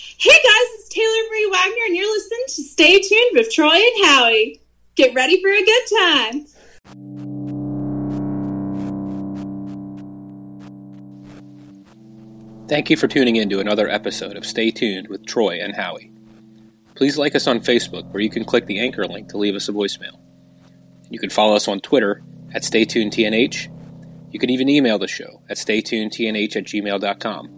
Hey guys, it's Taylor Marie Wagner, and you're listening to Stay Tuned with Troy and Howie. Get ready for a good time. Thank you for tuning in to another episode of Stay Tuned with Troy and Howie. Please like us on Facebook, where you can click the anchor link to leave us a voicemail. You can follow us on Twitter at StayTunedTNH. You can even email the show at StayTunedTNH at gmail.com.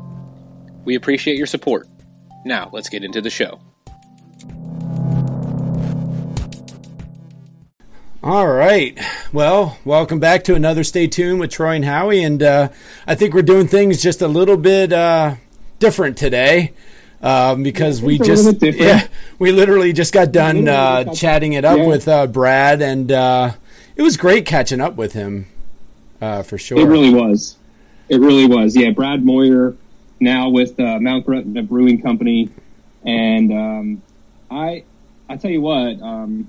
We appreciate your support. Now, let's get into the show. All right. Well, welcome back to another Stay Tuned with Troy and Howie. And uh, I think we're doing things just a little bit uh, different today. Um, because we just yeah we literally just got done uh, chatting it up yeah. with uh, Brad and uh, it was great catching up with him uh, for sure. It really was. It really was. Yeah, Brad Moyer now with uh, Mount Gretna Brewing Company, and um, I I tell you what. Um,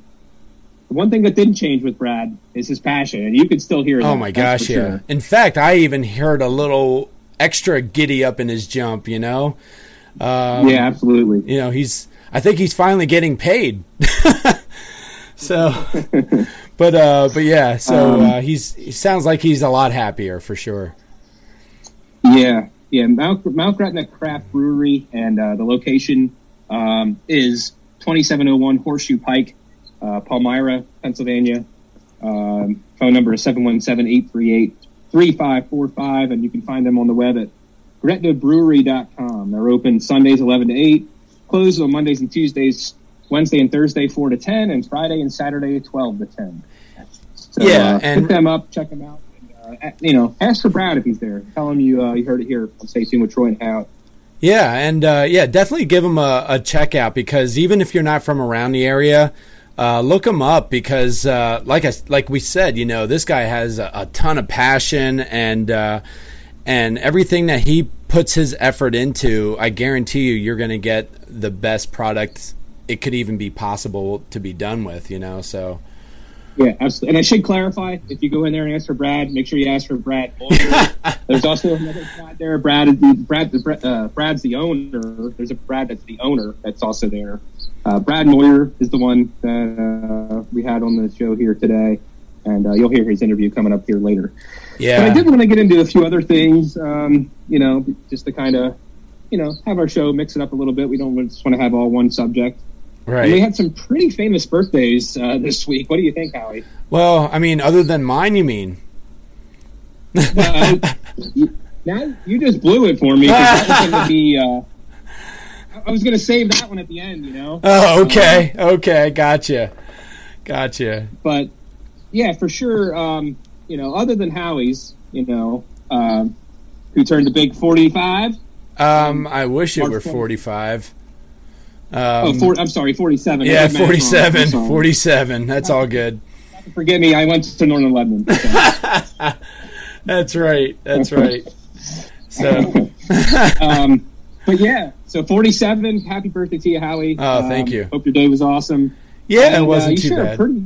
one thing that didn't change with Brad is his passion, and you could still hear. It. Oh my gosh, yeah! Sure. In fact, I even heard a little extra giddy up in his jump. You know. Um, yeah, absolutely. You know, he's. I think he's finally getting paid. so, but uh, but yeah, so um, uh, he's he sounds like he's a lot happier for sure. Yeah, yeah. Mount Mount Gretna Craft Brewery, and uh, the location um, is twenty seven oh one Horseshoe Pike uh, Palmyra, Pennsylvania. Um, phone number is 717-838-3545, and you can find them on the web at gretnabrewery.com. They're open Sundays 11 to 8, closed on Mondays and Tuesdays, Wednesday and Thursday 4 to 10, and Friday and Saturday 12 to 10. So, yeah, uh, and pick them up, check them out. Uh, you know, ask for Brad if he's there. Tell him you uh, you heard it here on Stay Tuned with Troy and Howie. Yeah, and uh, yeah, definitely give him a, a check out because even if you're not from around the area, uh, look him up because, uh, like I, like we said, you know, this guy has a, a ton of passion and uh, and everything that he puts his effort into. I guarantee you, you're going to get the best product it could even be possible to be done with. You know, so. Yeah, absolutely. And I should clarify: if you go in there and ask for Brad, make sure you ask for Brad. There's also another Brad there. Brad, Brad, uh, Brad's the owner. There's a Brad that's the owner that's also there. Uh, Brad Moyer is the one that uh, we had on the show here today, and uh, you'll hear his interview coming up here later. Yeah. But I did want to get into a few other things, um, you know, just to kind of, you know, have our show mix it up a little bit. We don't just want to have all one subject. Right. And we had some pretty famous birthdays uh, this week. What do you think, Howie? Well, I mean, other than mine, you mean? uh, you, now you just blew it for me. That was going to be uh, I was going to save that one at the end, you know. Oh, okay, um, okay, gotcha, gotcha. But yeah, for sure. Um, you know, other than Howie's, you know, um, who turned the big forty-five. Um, I wish it were forty-five. Um, oh, four, I'm sorry, 47. Yeah, 47. 47. That's all good. Forgive me, I went to Northern Lebanon. That's right. That's right. So, um, but yeah, so 47. Happy birthday to you, Howie. Oh, thank um, you. Hope your day was awesome. Yeah, and, it wasn't uh, too bad. Pretty,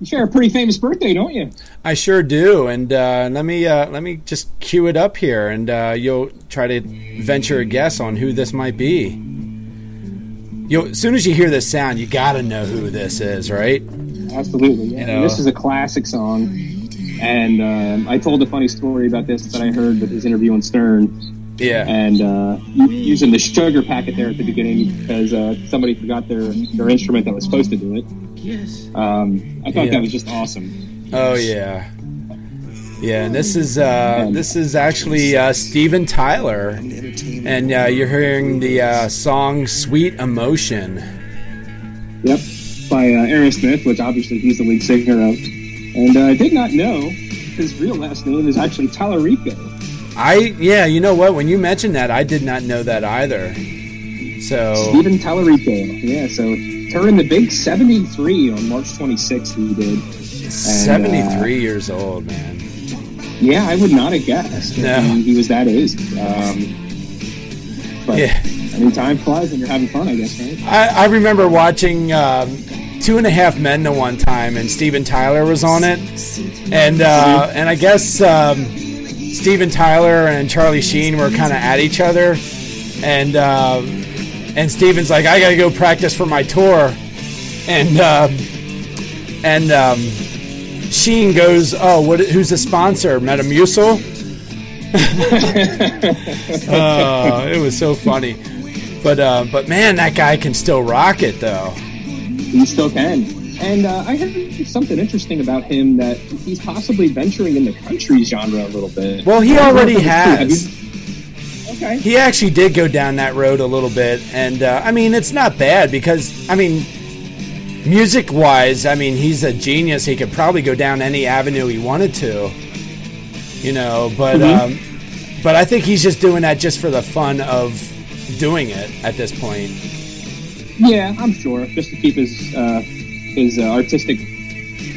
you share a pretty famous birthday, don't you? I sure do. And uh, let me uh, let me just cue it up here, and uh, you'll try to venture a guess on who this might be. You as soon as you hear this sound, you got to know who this is, right? Absolutely. Yeah. You know? This is a classic song, and um, I told a funny story about this that I heard with his interview on Stern yeah. And uh, using the sugar packet there at the beginning because uh, somebody forgot their, their instrument that was supposed to do it. Yes. Um, I thought yeah. that was just awesome. Oh yeah. Yeah, and this is uh, this is actually uh, Steven Tyler, and uh, you're hearing the uh, song "Sweet Emotion." Yep, by uh, Aerosmith, which obviously he's the lead singer of. And uh, I did not know his real last name is actually Tallarico. I yeah, you know what? When you mentioned that, I did not know that either. So Steven Tallarico. Yeah, so turned the big 73 on March 26th, he did. 73 years old, man. Yeah, I would not have guessed No. he, he was that age. Um, but Yeah. I mean, time flies when you're having fun, I guess, right? I, I remember watching um, Two and a Half Men the one time, and Steven Tyler was on it, and uh, and I guess um, Steven Tyler and Charlie Sheen were kind of at each other, and um and Steven's like, I gotta go practice for my tour, and um, and um, Sheen goes, oh, what? Who's the sponsor? Metamucil. oh, it was so funny. But uh, but man, that guy can still rock it though. He still can. And uh, I heard something interesting about him that he's possibly venturing in the country genre a little bit. Well, he I don't know already if it's true. Have has. Okay. He actually did go down that road a little bit, and uh, I mean, it's not bad because I mean, music wise, I mean, he's a genius. He could probably go down any avenue he wanted to, you know. But Mhm. um, but I think he's just doing that just for the fun of doing it at this point. Yeah, I'm sure. Just to keep his uh, his uh, artistic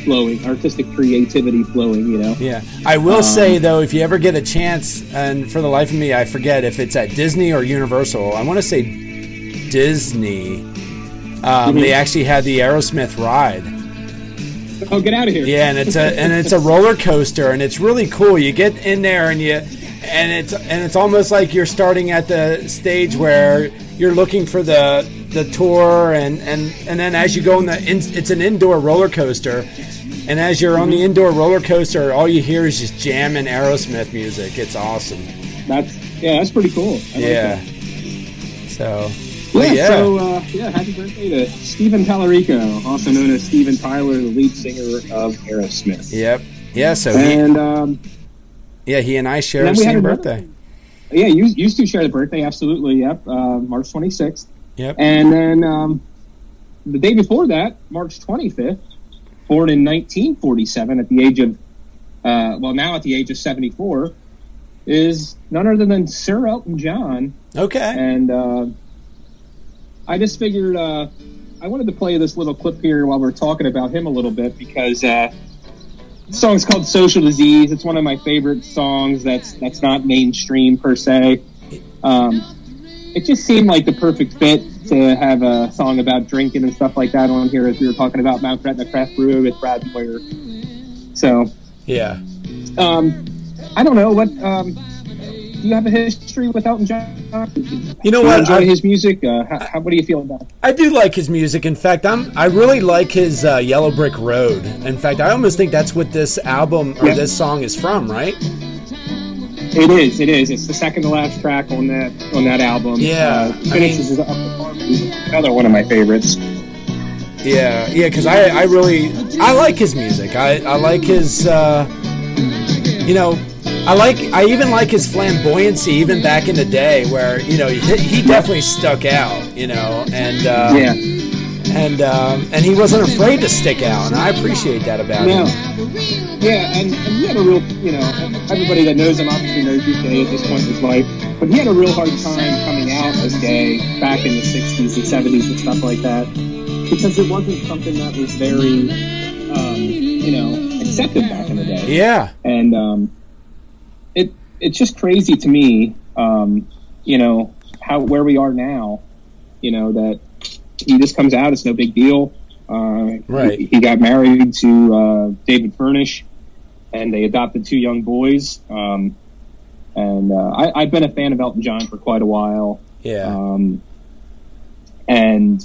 flowing, artistic creativity flowing. You know. Yeah, I will Um, say though, if you ever get a chance, and for the life of me, I forget if it's at Disney or Universal. I want to say Disney. Um, Mhm. They actually had the Aerosmith ride. Oh, get out of here! Yeah, and it's a and it's a roller coaster, and it's really cool. You get in there, and you and it's and it's almost like you're starting at the stage where you're looking for the the tour, and and and then as you go in the in, it's an indoor roller coaster. And as you're on the indoor roller coaster, all you hear is just jamming Aerosmith music. It's awesome. That's yeah, that's pretty cool. I like yeah. that. So, Yeah, yeah. so uh, yeah, happy birthday to Steven Tallarico, also known as Steven Tyler, the lead singer of Aerosmith. yep. Yeah. So he, And um, yeah, he and I share the then we had same another- birthday. yeah, you used to share the birthday, absolutely. Yep, uh, March 26th. Yep. And then um, the day before that, March 25th, born in 1947 at the age of, uh, well, now at the age of 74, is none other than Sir Elton John. Okay. And uh, I just figured uh, I wanted to play this little clip here while we're talking about him a little bit because uh, the song's called "Social Disease." It's one of my favorite songs. That's that's not mainstream per se. Um, it just seemed like the perfect fit to have a song about drinking and stuff like that on here as we were talking about Mount Gretna Craft Brew with Brad Moyer. So Yeah. um, I don't know what. Um, do you have a history with Elton John? You know Do what? Enjoy I- his music. Uh, how, how, what do you feel about? it? I do like his music. In fact, I'm I really like his uh, Yellow Brick Road. In fact, I almost think that's what this album or Yeah. this song is from, right? It is. It is. It's the second to last track on that on that album. Yeah, uh, finishes the harmony. Another one of my favorites. Yeah, yeah. Because I I really I like his music. I I like his uh, you know. I like. I even like his flamboyancy, even back in the day, where you know he, he definitely stuck out. You know, and uh, yeah. and um, and he wasn't afraid to stick out, and I appreciate that about him. Yeah, and, and he had a real, you know, everybody that knows him obviously knows he's gay at this point in his life, but he had a real hard time coming out as gay back in the 60s and 70s and stuff like that because it wasn't something that was very, um, you know, accepted back in the day. Yeah, and um, it's just crazy to me, um, you know, how where we are now. You know that he just comes out; it's no big deal. Uh, Right. He, he got married to uh, David Furnish, and they adopted two young boys. Um, and uh, I, I've been a fan of Elton John for quite a while. yeah, Um, and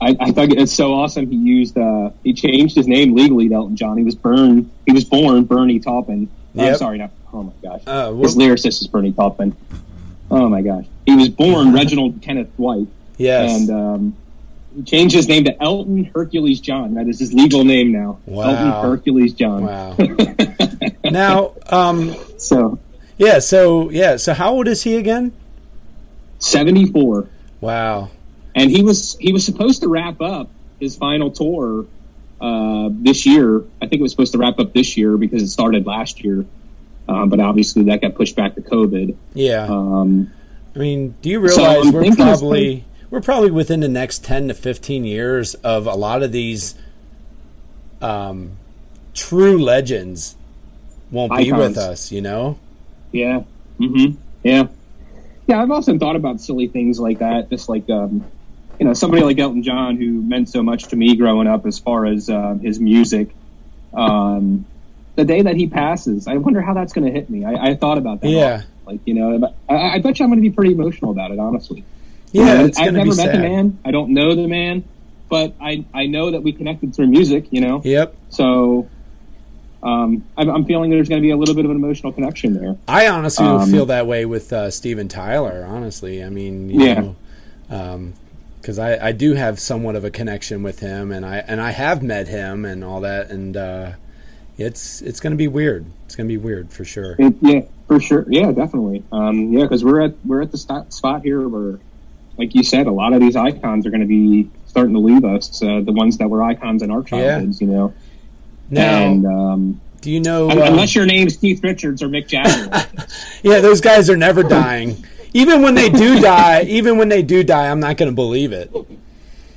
I, I thought it's so awesome. He used uh, he changed his name legally to Elton John. He was Bern. He was born Bernie Taupin. Yep. sorry, not. Oh my gosh. Uh, his lyricist is Bernie Taupin. Oh my gosh. He was born Reginald Kenneth Dwight, yes. and um, he changed his name to Elton Hercules John. That is his legal name now. Wow. Elton Hercules John. wow. now, um, So yeah. So yeah. So how old is he again? seventy four. Wow. and he was he was supposed to wrap up his final tour uh, this year. I think it was supposed to wrap up this year because it started last year, um, but obviously that got pushed back to COVID. Yeah. Um, I mean, do you realize I'm we're probably we're probably within the next ten to fifteen years of a lot of these um, true legends won't be with us. You know? Yeah. Mm-hmm. Yeah. Yeah, I've often thought about silly things like that. Just like, um, you know, somebody like Elton John who meant so much to me growing up as far as uh, his music. Um, the day that he passes, I wonder how that's going to hit me. I, I thought about that. Yeah. Like, you know, I, I bet you I'm going to be pretty emotional about it, honestly. Yeah, You know, it's I've never be met sad. the man. I don't know the man, but I, I know that we connected through music, you know? Yep. So um, I'm, I'm feeling there's going to be a little bit of an emotional connection there. I honestly Um, feel that way with uh, Steven Tyler. Honestly, I mean, you Yeah. know, because I, I do have somewhat of a connection with him, and I and I have met him and all that, and uh, it's it's going to be weird. It's going to be weird for sure. It, yeah, for sure. Yeah, definitely. Um, yeah, because we're at we're at the st- spot here where, like you said, a lot of these icons are going to be starting to leave us. Uh, the ones that were icons in our childhoods, you know. Now, and um, do you know? uh, unless your name's Keith Richards or Mick Jagger, yeah, those guys are never dying. Even when they do die, even when they do die, I'm not going to believe it.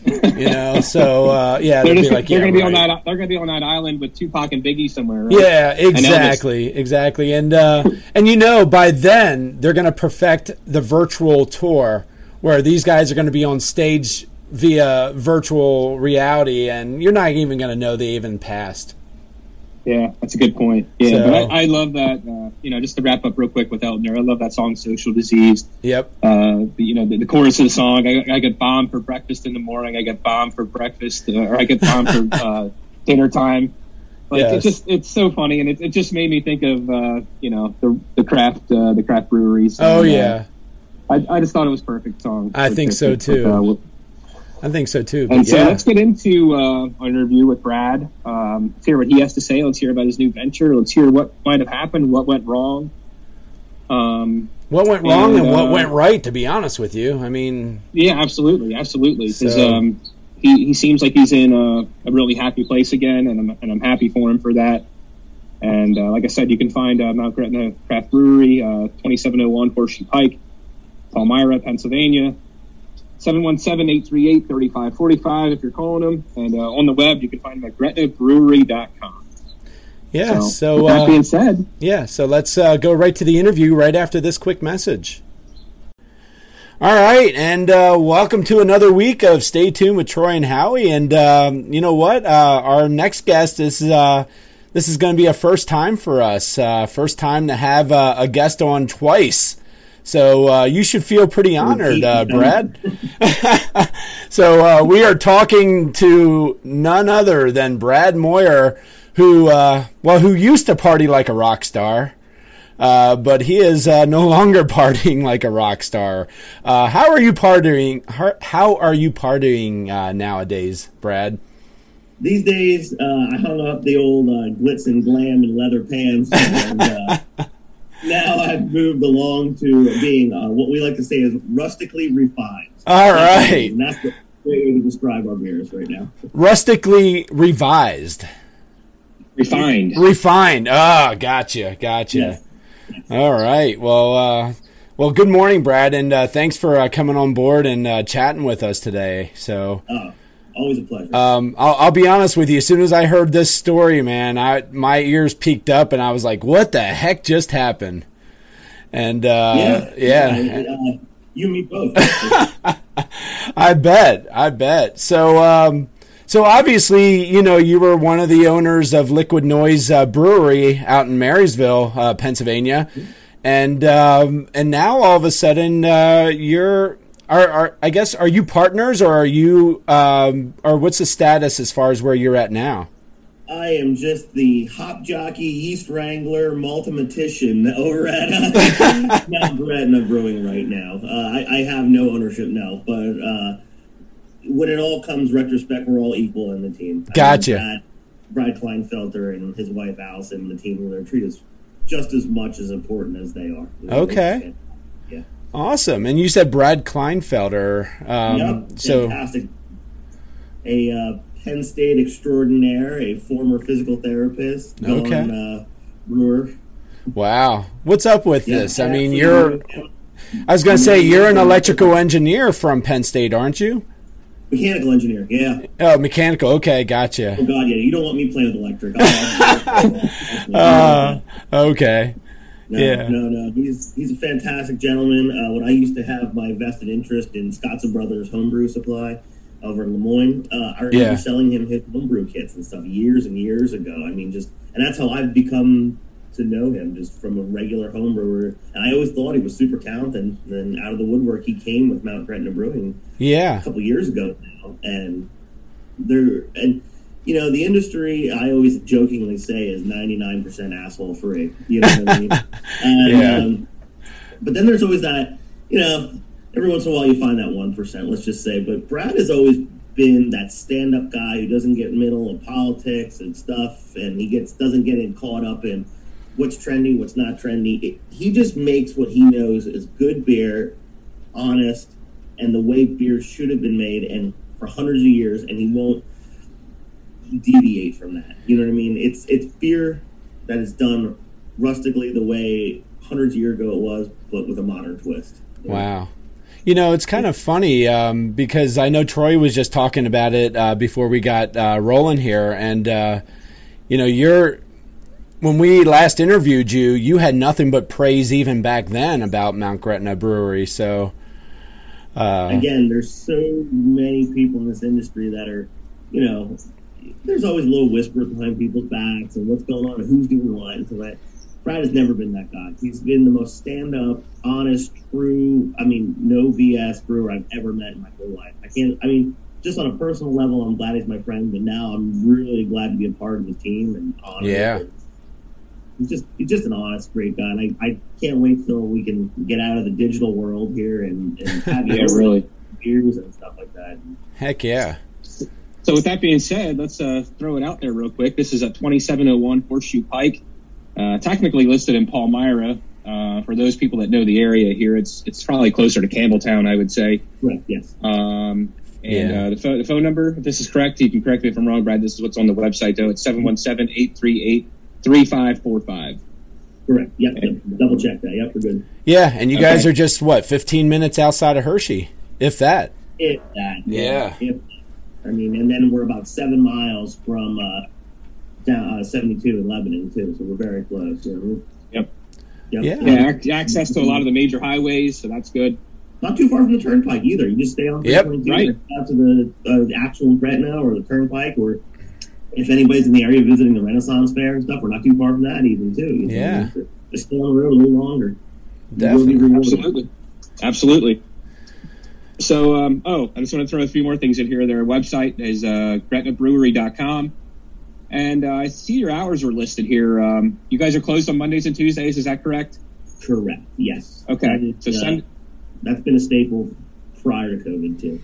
You know, so uh, yeah, they're they'll just be like, they're yeah, going to be on that they're to be on that island with Tupac and Biggie somewhere. right? Yeah, exactly, exactly, and uh, and you know by then they're going to perfect the virtual tour where these guys are going to be on stage via virtual reality, and you're not even going to know they even passed. Yeah, that's a good point. Yeah, So- but I, I love that. Uh, you know, just to wrap up real quick with Elton, I love that song "Social Disease." Yep. uh, the, you know, the, the chorus of the song. I, I get bombed for breakfast in the morning. I get bombed for breakfast, uh, or I get bombed for uh, dinner time. Like Yes. it's just it's so funny, and it, it just made me think of uh, you know the the craft uh, the craft breweries. Oh And, yeah, I, I just thought it was perfect song. I think so, too. with- I think so too. and so yeah, let's get into uh, our interview with Brad. Um, let's hear what he has to say. Let's hear about his new venture. Let's hear what might have happened, what went wrong. Um, what went wrong and, and, what uh, went right? To be honest with you, I mean, Yeah, absolutely, absolutely. 'Cause, So- um, he he seems like he's in a, a really happy place again, and I'm and I'm happy for him for that. And uh, like I said, you can find uh, Mount Gretna Craft Brewery, uh, 2701 Horseshoe Pike, Palmyra, Pennsylvania. 717-838-3545 if you're calling them. And uh, on the web, you can find them at gretnabrewery.com. yeah. So, So, that uh, being said, Yeah, so let's uh, go right to the interview right after this quick message. All right, and uh, welcome to another week of Stay Tuned with Troy and Howie. And um, you know what? Uh, our next guest is uh, this is going to be a first time for us. Uh, first time to have uh, a guest on twice. So uh, you should feel pretty honored, uh, Brad. so uh, we are talking to none other than Brad Moyer, who uh, well, who used to party like a rock star. Uh, but he is uh, no longer partying like a rock star. Uh, how are you partying? How, are you partying uh, nowadays, Brad? These days, uh, I hung up the old uh, glitz and glam and leather pants, and uh, now I've moved along to being uh, what we like to say is rustically refined. All right, And that's the way to describe our beers right now. rustically revised, refined. refined. Ah, gotcha, gotcha. Yes. All right. Well, uh, well, good morning, Brad, and uh, thanks for uh, coming on board and uh, chatting with us today. So. Oh, always a pleasure. Um, I'll, I'll be honest with you. As soon as I heard this story, man, I my ears peaked up, and I was like, "What the heck just happened?" And uh, yeah, yeah, uh, you and me both. I bet, I bet. So, um, so obviously, you know, you were one of the owners of Liquid Noise uh, Brewery out in Marysville, uh, Pennsylvania, and um, and now all of a sudden, uh, you're. Are, are I guess are you partners or are you um, or what's the status as far as where you're at now? I am just the hop jockey, yeast wrangler, multimatician over at uh, Mount Gretna Brewing right now. Uh, I, I have no ownership now, but uh, when it all comes retrospect, we're all equal in the team. I mean, Gotcha. Brad, Brad Kleinfelter and his wife Allison, the team, they're treated just as much as important as they are. You know, Okay. Awesome. And you said Brad Kleinfelter. Um, yep. So Fantastic. A uh, Penn State extraordinaire, a former physical therapist, Okay. gone, uh, brewer. wow, what's up with Yeah, this? I mean, you're I was going to say you're an electrical engineer from Penn State, aren't you? Mechanical engineer, yeah. Oh, mechanical. Okay, gotcha. Oh God, yeah. You don't want me playing with electric. Uh, okay. No, yeah. no, no. He's he's a fantastic gentleman. Uh, when I used to have my vested interest in Scotzin Brothers homebrew supply over in Lemoyne, uh, I remember Yeah. selling him his homebrew kits and stuff years and years ago. I mean, just and that's how I've become to know him, just from a regular homebrewer. And I always thought he was super talented. And then out of the woodwork, he came with Mount Gretna Brewing Yeah. a couple years ago now, and there and you know the industry I always jokingly say is ninety nine percent asshole free. You know what I mean? And, Yeah. um, but then there's always that you know every once in a while you find that one percent. Let's just say, but Brad has always been that stand up guy who doesn't get middle of politics and stuff, and he gets doesn't get in caught up in what's trendy, what's not trendy. It, he just makes what he knows is good beer, honest, and the way beer should have been made, and for hundreds of years, and he won't deviate from that. You know what I mean? It's it's beer that is done rustically the way hundreds of years ago it was, but with a modern twist. Wow. You know, it's kind of funny um, because I know Troy was just talking about it uh, before we got uh, rolling here, and uh, you know, you're when we last interviewed you, you had nothing but praise even back then about Mount Gretna Brewery. So, uh, Again, there's so many people in this industry that are, you know, there's always a little whispers behind people's backs and what's going on and who's doing what. And so that Brad has never been that guy. He's been the most stand up, honest, true, I mean, no BS brewer I've ever met in my whole life. I can't, I mean, just on a personal level, I'm glad he's my friend, but now I'm really glad to be a part of the team and honored. Yeah. He's just he's just an honest, great guy, and I, I can't wait till we can get out of the digital world here and, and have Yeah, really. beers and stuff like that. heck yeah. So with that being said, let's uh, throw it out there real quick. This is at 2701 Horseshoe Pike, uh, technically listed in Palmyra. Uh, for those people that know the area here, it's it's probably closer to Campbelltown, I would say. Correct, yes. Um, and Yeah. uh, the, phone, the phone number, if this is correct, you can correct me if I'm wrong, Brad. This is what's on the website, though. It's 717 838 3545. Correct. Yep, yep. Double check that. Yep, we're good. Yeah, and you guys are just what 15 minutes outside of Hershey, if that. If that. Yeah. If, I mean, and then we're about seven miles from uh, down uh, 72 in Lebanon, too, so we're very close. You know? Yep. Yep. Yeah. Yeah, access to a lot of the major highways, so that's good. Not too far from the turnpike either. You just stay on Yep. Right. out to the uh, actual Gretna or the turnpike, or if anybody's in the area visiting the Renaissance Fair and stuff, we're not too far from that even too. You know? Yeah. Just stay on the road a little longer. You will be Definitely. Absolutely. Absolutely. So, um, oh, I just want to throw a few more things in here. Their website is uh, gretnabrewery.com. And uh, I see your hours are listed here. Um, you guys are closed on Mondays and Tuesdays, is that correct? Correct. Yes. Okay. That is, So, uh, Sun- that's been a staple prior to COVID too.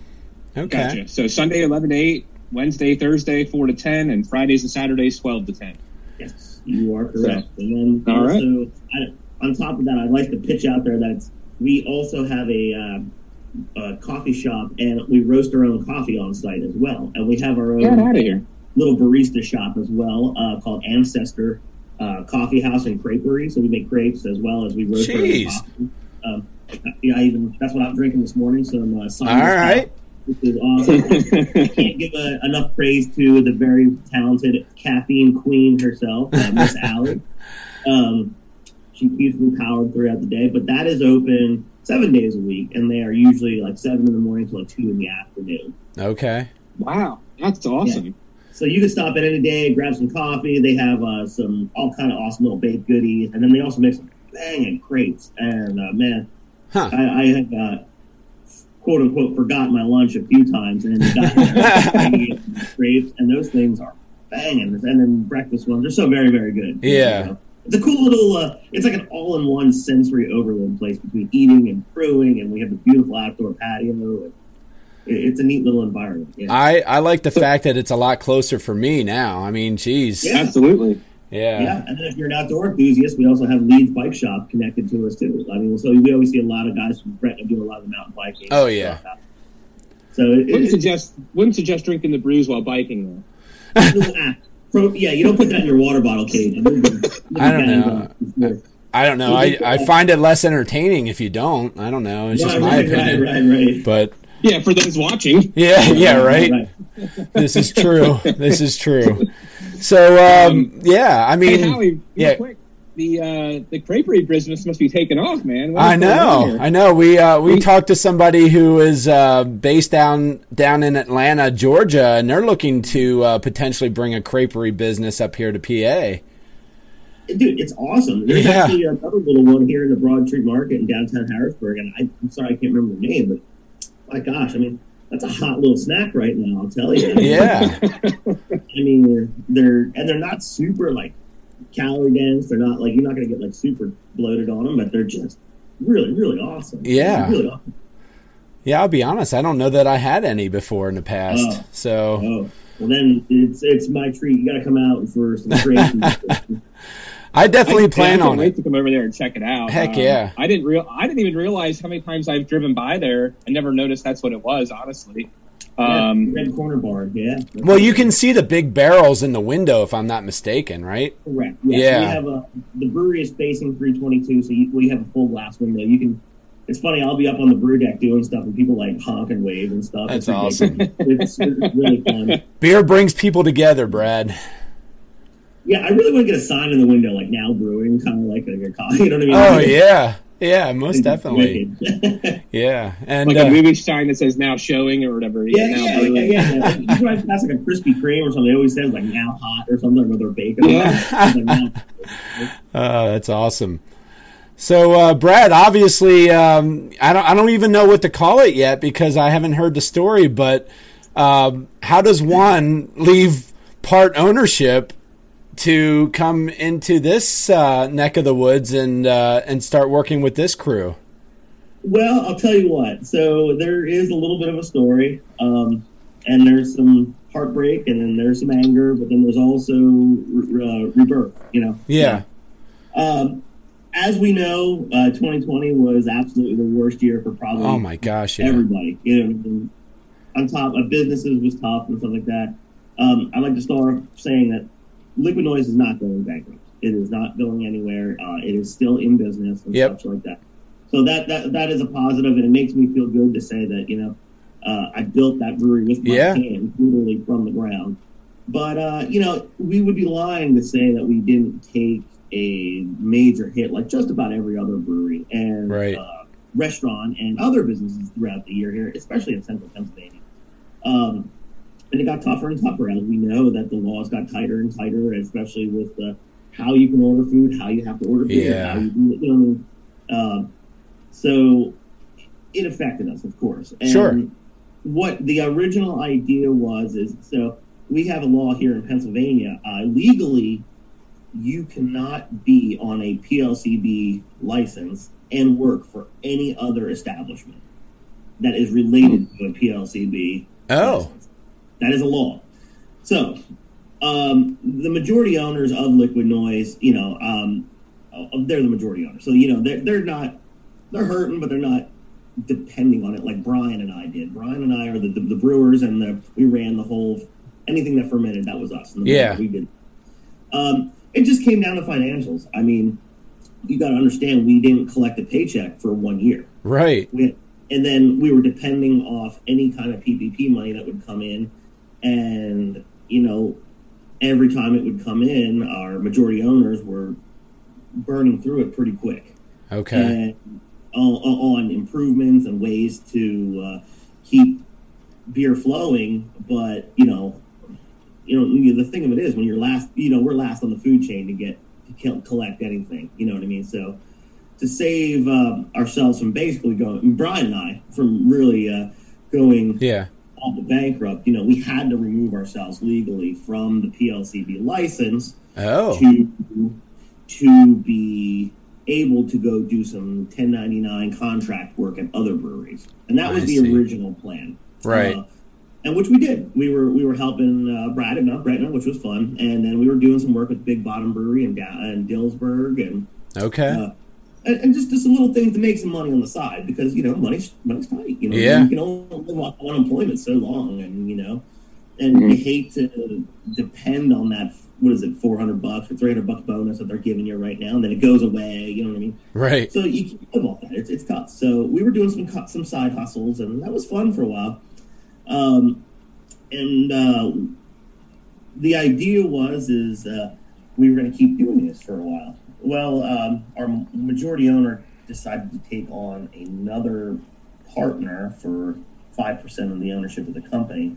Okay. gotcha. So, Sunday, 11 to 8, Wednesday, Thursday, 4 to 10, and Fridays and Saturdays, 12 to 10. Yes, you are correct. And then All right. also, I, on top of that, I'd like to pitch out there that we also have a, uh, a coffee shop and we roast our own coffee on site as well. And we have our Get own out of here. little barista shop as well uh, called Ancestor uh, Coffee House and Creperie. So we make crepes as well as we roast our own Jeez. coffee. Um, yeah, I even that's what I'm drinking this morning. So I'm uh, All signing this right. which is awesome. I can't give uh, enough praise to the very talented caffeine queen herself, uh, Miss Allie. Um, she keeps me powered throughout the day, but that is open seven days a week, and they are usually like seven in the morning to like two in the afternoon. Okay. wow. That's awesome. So you can stop at any day, grab some coffee. They have uh, some all kind of awesome little baked goodies, and then they also make some banging crepes. And uh, man, Huh. I, I have uh, quote unquote forgot my lunch a few times, and got crepes, and those things are banging. And then breakfast ones are so very very good. Yeah. You know? It's a cool little. Uh, it's like an all-in-one sensory overload place between eating and brewing, and we have a beautiful outdoor patio. And it's a neat little environment. Yeah. I, I like the fact that it's a lot closer for me now. I mean, geez. Yeah. Absolutely. Yeah. Yeah, and then if you're an outdoor enthusiast, we also have Leeds Bike Shop connected to us too. I mean, so we always see a lot of guys from Brett do a lot of the mountain biking. Oh, yeah. So it, Wouldn't it, suggest wouldn't suggest drinking the brews while biking ah, pro- yeah, you don't put that in your water bottle cage. I don't know. I don't know. I, I find it less entertaining if you don't. I don't know. It's just my right, opinion. Right, right, right. But Yeah, for those watching. yeah, yeah, right. Right. This is true. This is true. So um, yeah, I Hey, mean, Howie, real yeah. quick. The uh, the creperie business must be taking off, man. I is going on know. I know. We uh, we talked to somebody who is uh, based down down in Atlanta, Georgia, and they're looking to uh, potentially bring a creperie business up here to PA. Dude, it's awesome. There's Yeah. actually another little one here in the Broad Street Market in downtown Harrisburg, and I, I'm sorry I can't remember the name, but my gosh, I mean, that's a hot little snack right now. I'll tell you. Yeah, I mean, they're and they're not super like calorie dense. They're not like you're not going to get like super bloated on them, but they're just really, really awesome. Yeah. really awesome. yeah. I'll be honest. I don't know that I had any before in the past. Oh. So Oh, well then it's it's my treat. You got to come out for some crazy. I definitely I, plan I on wait it. to come over there and check it out. Um, Heck yeah. I didn't real I didn't even realize how many times I've driven by there. I never noticed that's what it was. Honestly, um, red corner bar. Yeah. Well, you can see the big barrels in the window, if I'm not mistaken, right? Correct. Yes. Yeah. We have a the brewery is facing 322, so you, we have a full glass window. You can. It's funny. I'll be up on the brew deck doing stuff, and people like honk and wave and stuff. That's it's ridiculous. It's, it's really fun. Beer brings people together, Brad. Yeah, I really want to get a sign in the window, like now brewing, kind of like a, a coffee. You know what I mean? Oh yeah, yeah, most definitely. Yeah, and like uh, a movie sign that says now showing or whatever. Yeah, now yeah, brewing. yeah, yeah. Like, you drive past like a Krispy Kreme or something. They always says like now hot or something, or they're baking. Yeah. Uh, that's awesome. So, uh, Brad, obviously, um, I don't, I don't even know what to call it yet because I haven't heard the story. But um, how does one leave part ownership to come into this uh, neck of the woods and uh, and start working with this crew? Well, I'll tell you what. So there is a little bit of a story, um, and there's some heartbreak, and then there's some anger, but then there's also re- uh, rebirth. You know. Yeah, Um, as we know, uh, 2020 was absolutely the worst year for probably Oh my gosh, yeah. everybody. You know, on top of businesses was tough and stuff like that. Um, I'd like to start saying that Liquid Noise is not going bankrupt. It is not going anywhere. Uh, it is still in business and Yep. such like that. So that, that that is a positive, and it makes me feel good to say that you know uh, I built that brewery with my Yeah. hands, literally from the ground. But uh, you know, we would be lying to say that we didn't take a major hit like just about every other brewery and Right. uh, restaurant and other businesses throughout the year here, especially in central Pennsylvania. Um, and it got tougher and tougher as we know that the laws got tighter and tighter, especially with the, how you can order food, how you have to order food, Yeah. you. You know, what I mean? Um, so it affected us, of course. And Sure. What the original idea was is so we have a law here in Pennsylvania. Uh, legally, you cannot be on a PLCB license and work for any other establishment that is related to a PLCB. Oh, license. That is a law. So, um, the majority owners of Liquid Noise, you know, um, uh, they're the majority owners. So, you know, they're, they're not, they're hurting, but they're not depending on it like Brian and I did. Brian and I are the, the, the brewers, and the, we ran the whole, anything that fermented, that was us. Yeah. We did. Um, it just came down to financials. I mean, you got to understand, we didn't collect a paycheck for one year. right. We, and then we were depending off any kind of PPP money that would come in, and you know, every time it would come in, our majority owners were burning through it pretty quick, Okay. and on, on improvements and ways to uh, keep beer flowing. But you know, you know, the thing of it is, when you're last, you know, we're last on the food chain to get to collect anything. You know what I mean? So to save um, ourselves from basically going, Brian and I, from really uh, going Yeah. The bankrupt, you know, we had to remove ourselves legally from the PLCB license Oh. to to be able to go do some 1099 contract work at other breweries, and that was I the see. original plan, Right. Uh, and which we did. We were we were helping uh, Brad at Mount Gretna, which was fun, and then we were doing some work with Big Bottom Brewery and in Dillsburg, and Okay. uh, and, just, just some little things to make some money on the side because you know money's money's tight. You know, Yeah. you can only live off unemployment so long, and you know, and you hate to depend on that. What is it, four hundred bucks or three hundred bucks bonus that they're giving you right now, and then it goes away. You know what I mean? Right. So you can't live off that. It's, it's tough. So we were doing some some side hustles, and that was fun for a while. Um, and uh, the idea was is uh, we were going to keep doing this for a while. Well, um, our majority owner decided to take on another partner for five percent of the ownership of the company,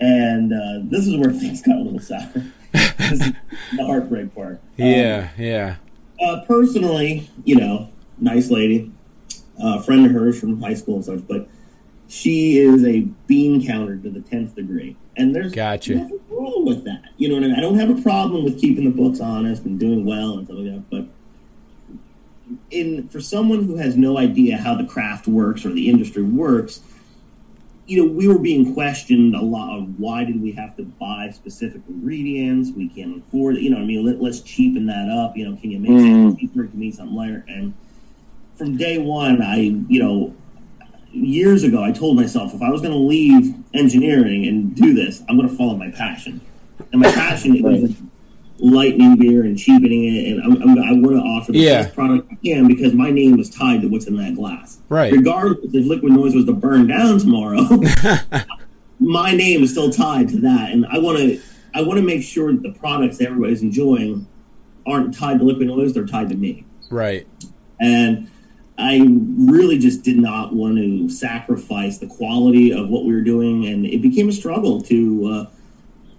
and uh, this is where things got a little sour. the heartbreak part. Um, Yeah, yeah. uh, personally, you know, nice lady, uh, friend of hers from high school and such, but she is a bean counter to the tenth degree, and there's Gotcha. nothing wrong with that. You know what I mean? I don't have a problem with keeping the books honest and doing well and stuff like that, but in for someone who has no idea how the craft works or the industry works, you know, we were being questioned a lot of why did we have to buy specific ingredients? We can't afford it. You know, what I mean, let, let's cheapen that up. You know, can you make something mm-hmm. cheaper? Can you make something lighter? And from day one, I, you know, years ago, I told myself if I was going to leave engineering and do this, I'm going to follow my passion. And my passion is lightning beer and cheapening it, and I'm, I'm, I want to offer the Yeah. best product I can because my name was tied to what's in that glass. Right. Regardless if Liquid Noise was to burn down tomorrow, my name is still tied to that, and I want to I want to make sure that the products that everybody's enjoying aren't tied to Liquid Noise; they're tied to me Right. and I really just did not want to sacrifice the quality of what we were doing, and it became a struggle to uh,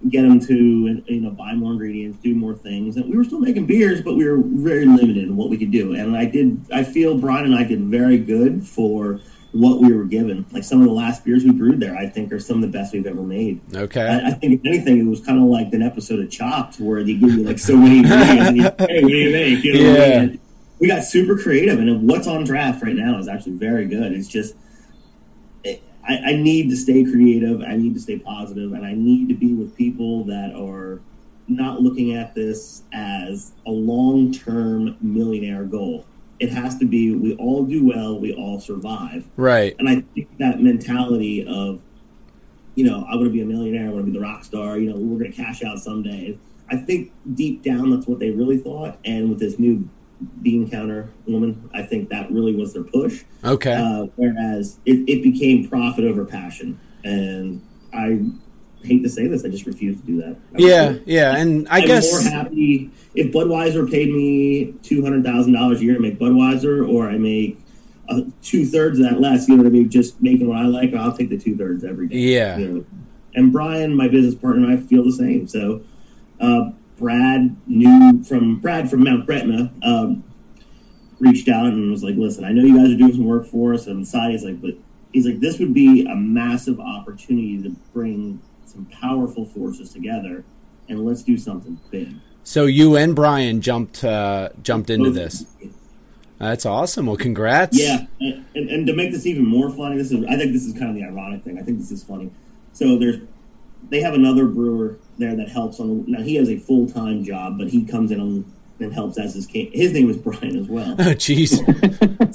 get them to you know buy more ingredients, do more things, and we were still making beers, but we were very limited in what we could do. And I did, I feel Brian and I did very good for what we were given. Like some of the last beers we brewed there, I think are some of the best we've ever made. Okay. I, I think if anything, it was kind of like an episode of Chopped where they give you like so many ingredients and you, hey, what do you make? You know, Yeah. and we got super creative, and what's on draft right now is actually very good. It's just it, I, I need to stay creative, I need to stay positive, and I need to be with people that are not looking at this as a long term millionaire goal. It has to be we all do well, we all survive. right. And I think that mentality of, you know, I want to be a millionaire, I want to be the rock star, you know, we're going to cash out someday. I think deep down that's what they really thought. And with this new bean counter woman, I think that really was their push. Okay. Uh, whereas it, it became profit over passion. And I hate to say this, I just refuse to do that. I yeah, yeah, and I I'm guess more happy if Budweiser paid me two hundred thousand dollars a year to make Budweiser, or I make uh, two thirds of that less. You know what I mean? Just making what I like, I'll take the two thirds every day. Yeah. You know? And Brian, my business partner, and I feel the same. So, uh, Brad knew from Brad from Mount Gretna. Um, reached out and was like, "Listen, I know you guys are doing some work for us." And Sai is like, "But he's like, this would be a massive opportunity to bring some powerful forces together, and let's do something big." so. You and Brian jumped uh, jumped into this. That's awesome. Well, congrats. Yeah, and, and, and to make this even more funny, this is I think this is kind of the ironic thing. I think this is funny. So there's they have another brewer there that helps on. Now he has a full time job, but he comes in on, and helps as his ca- his name is Brian as well. Oh, jeez.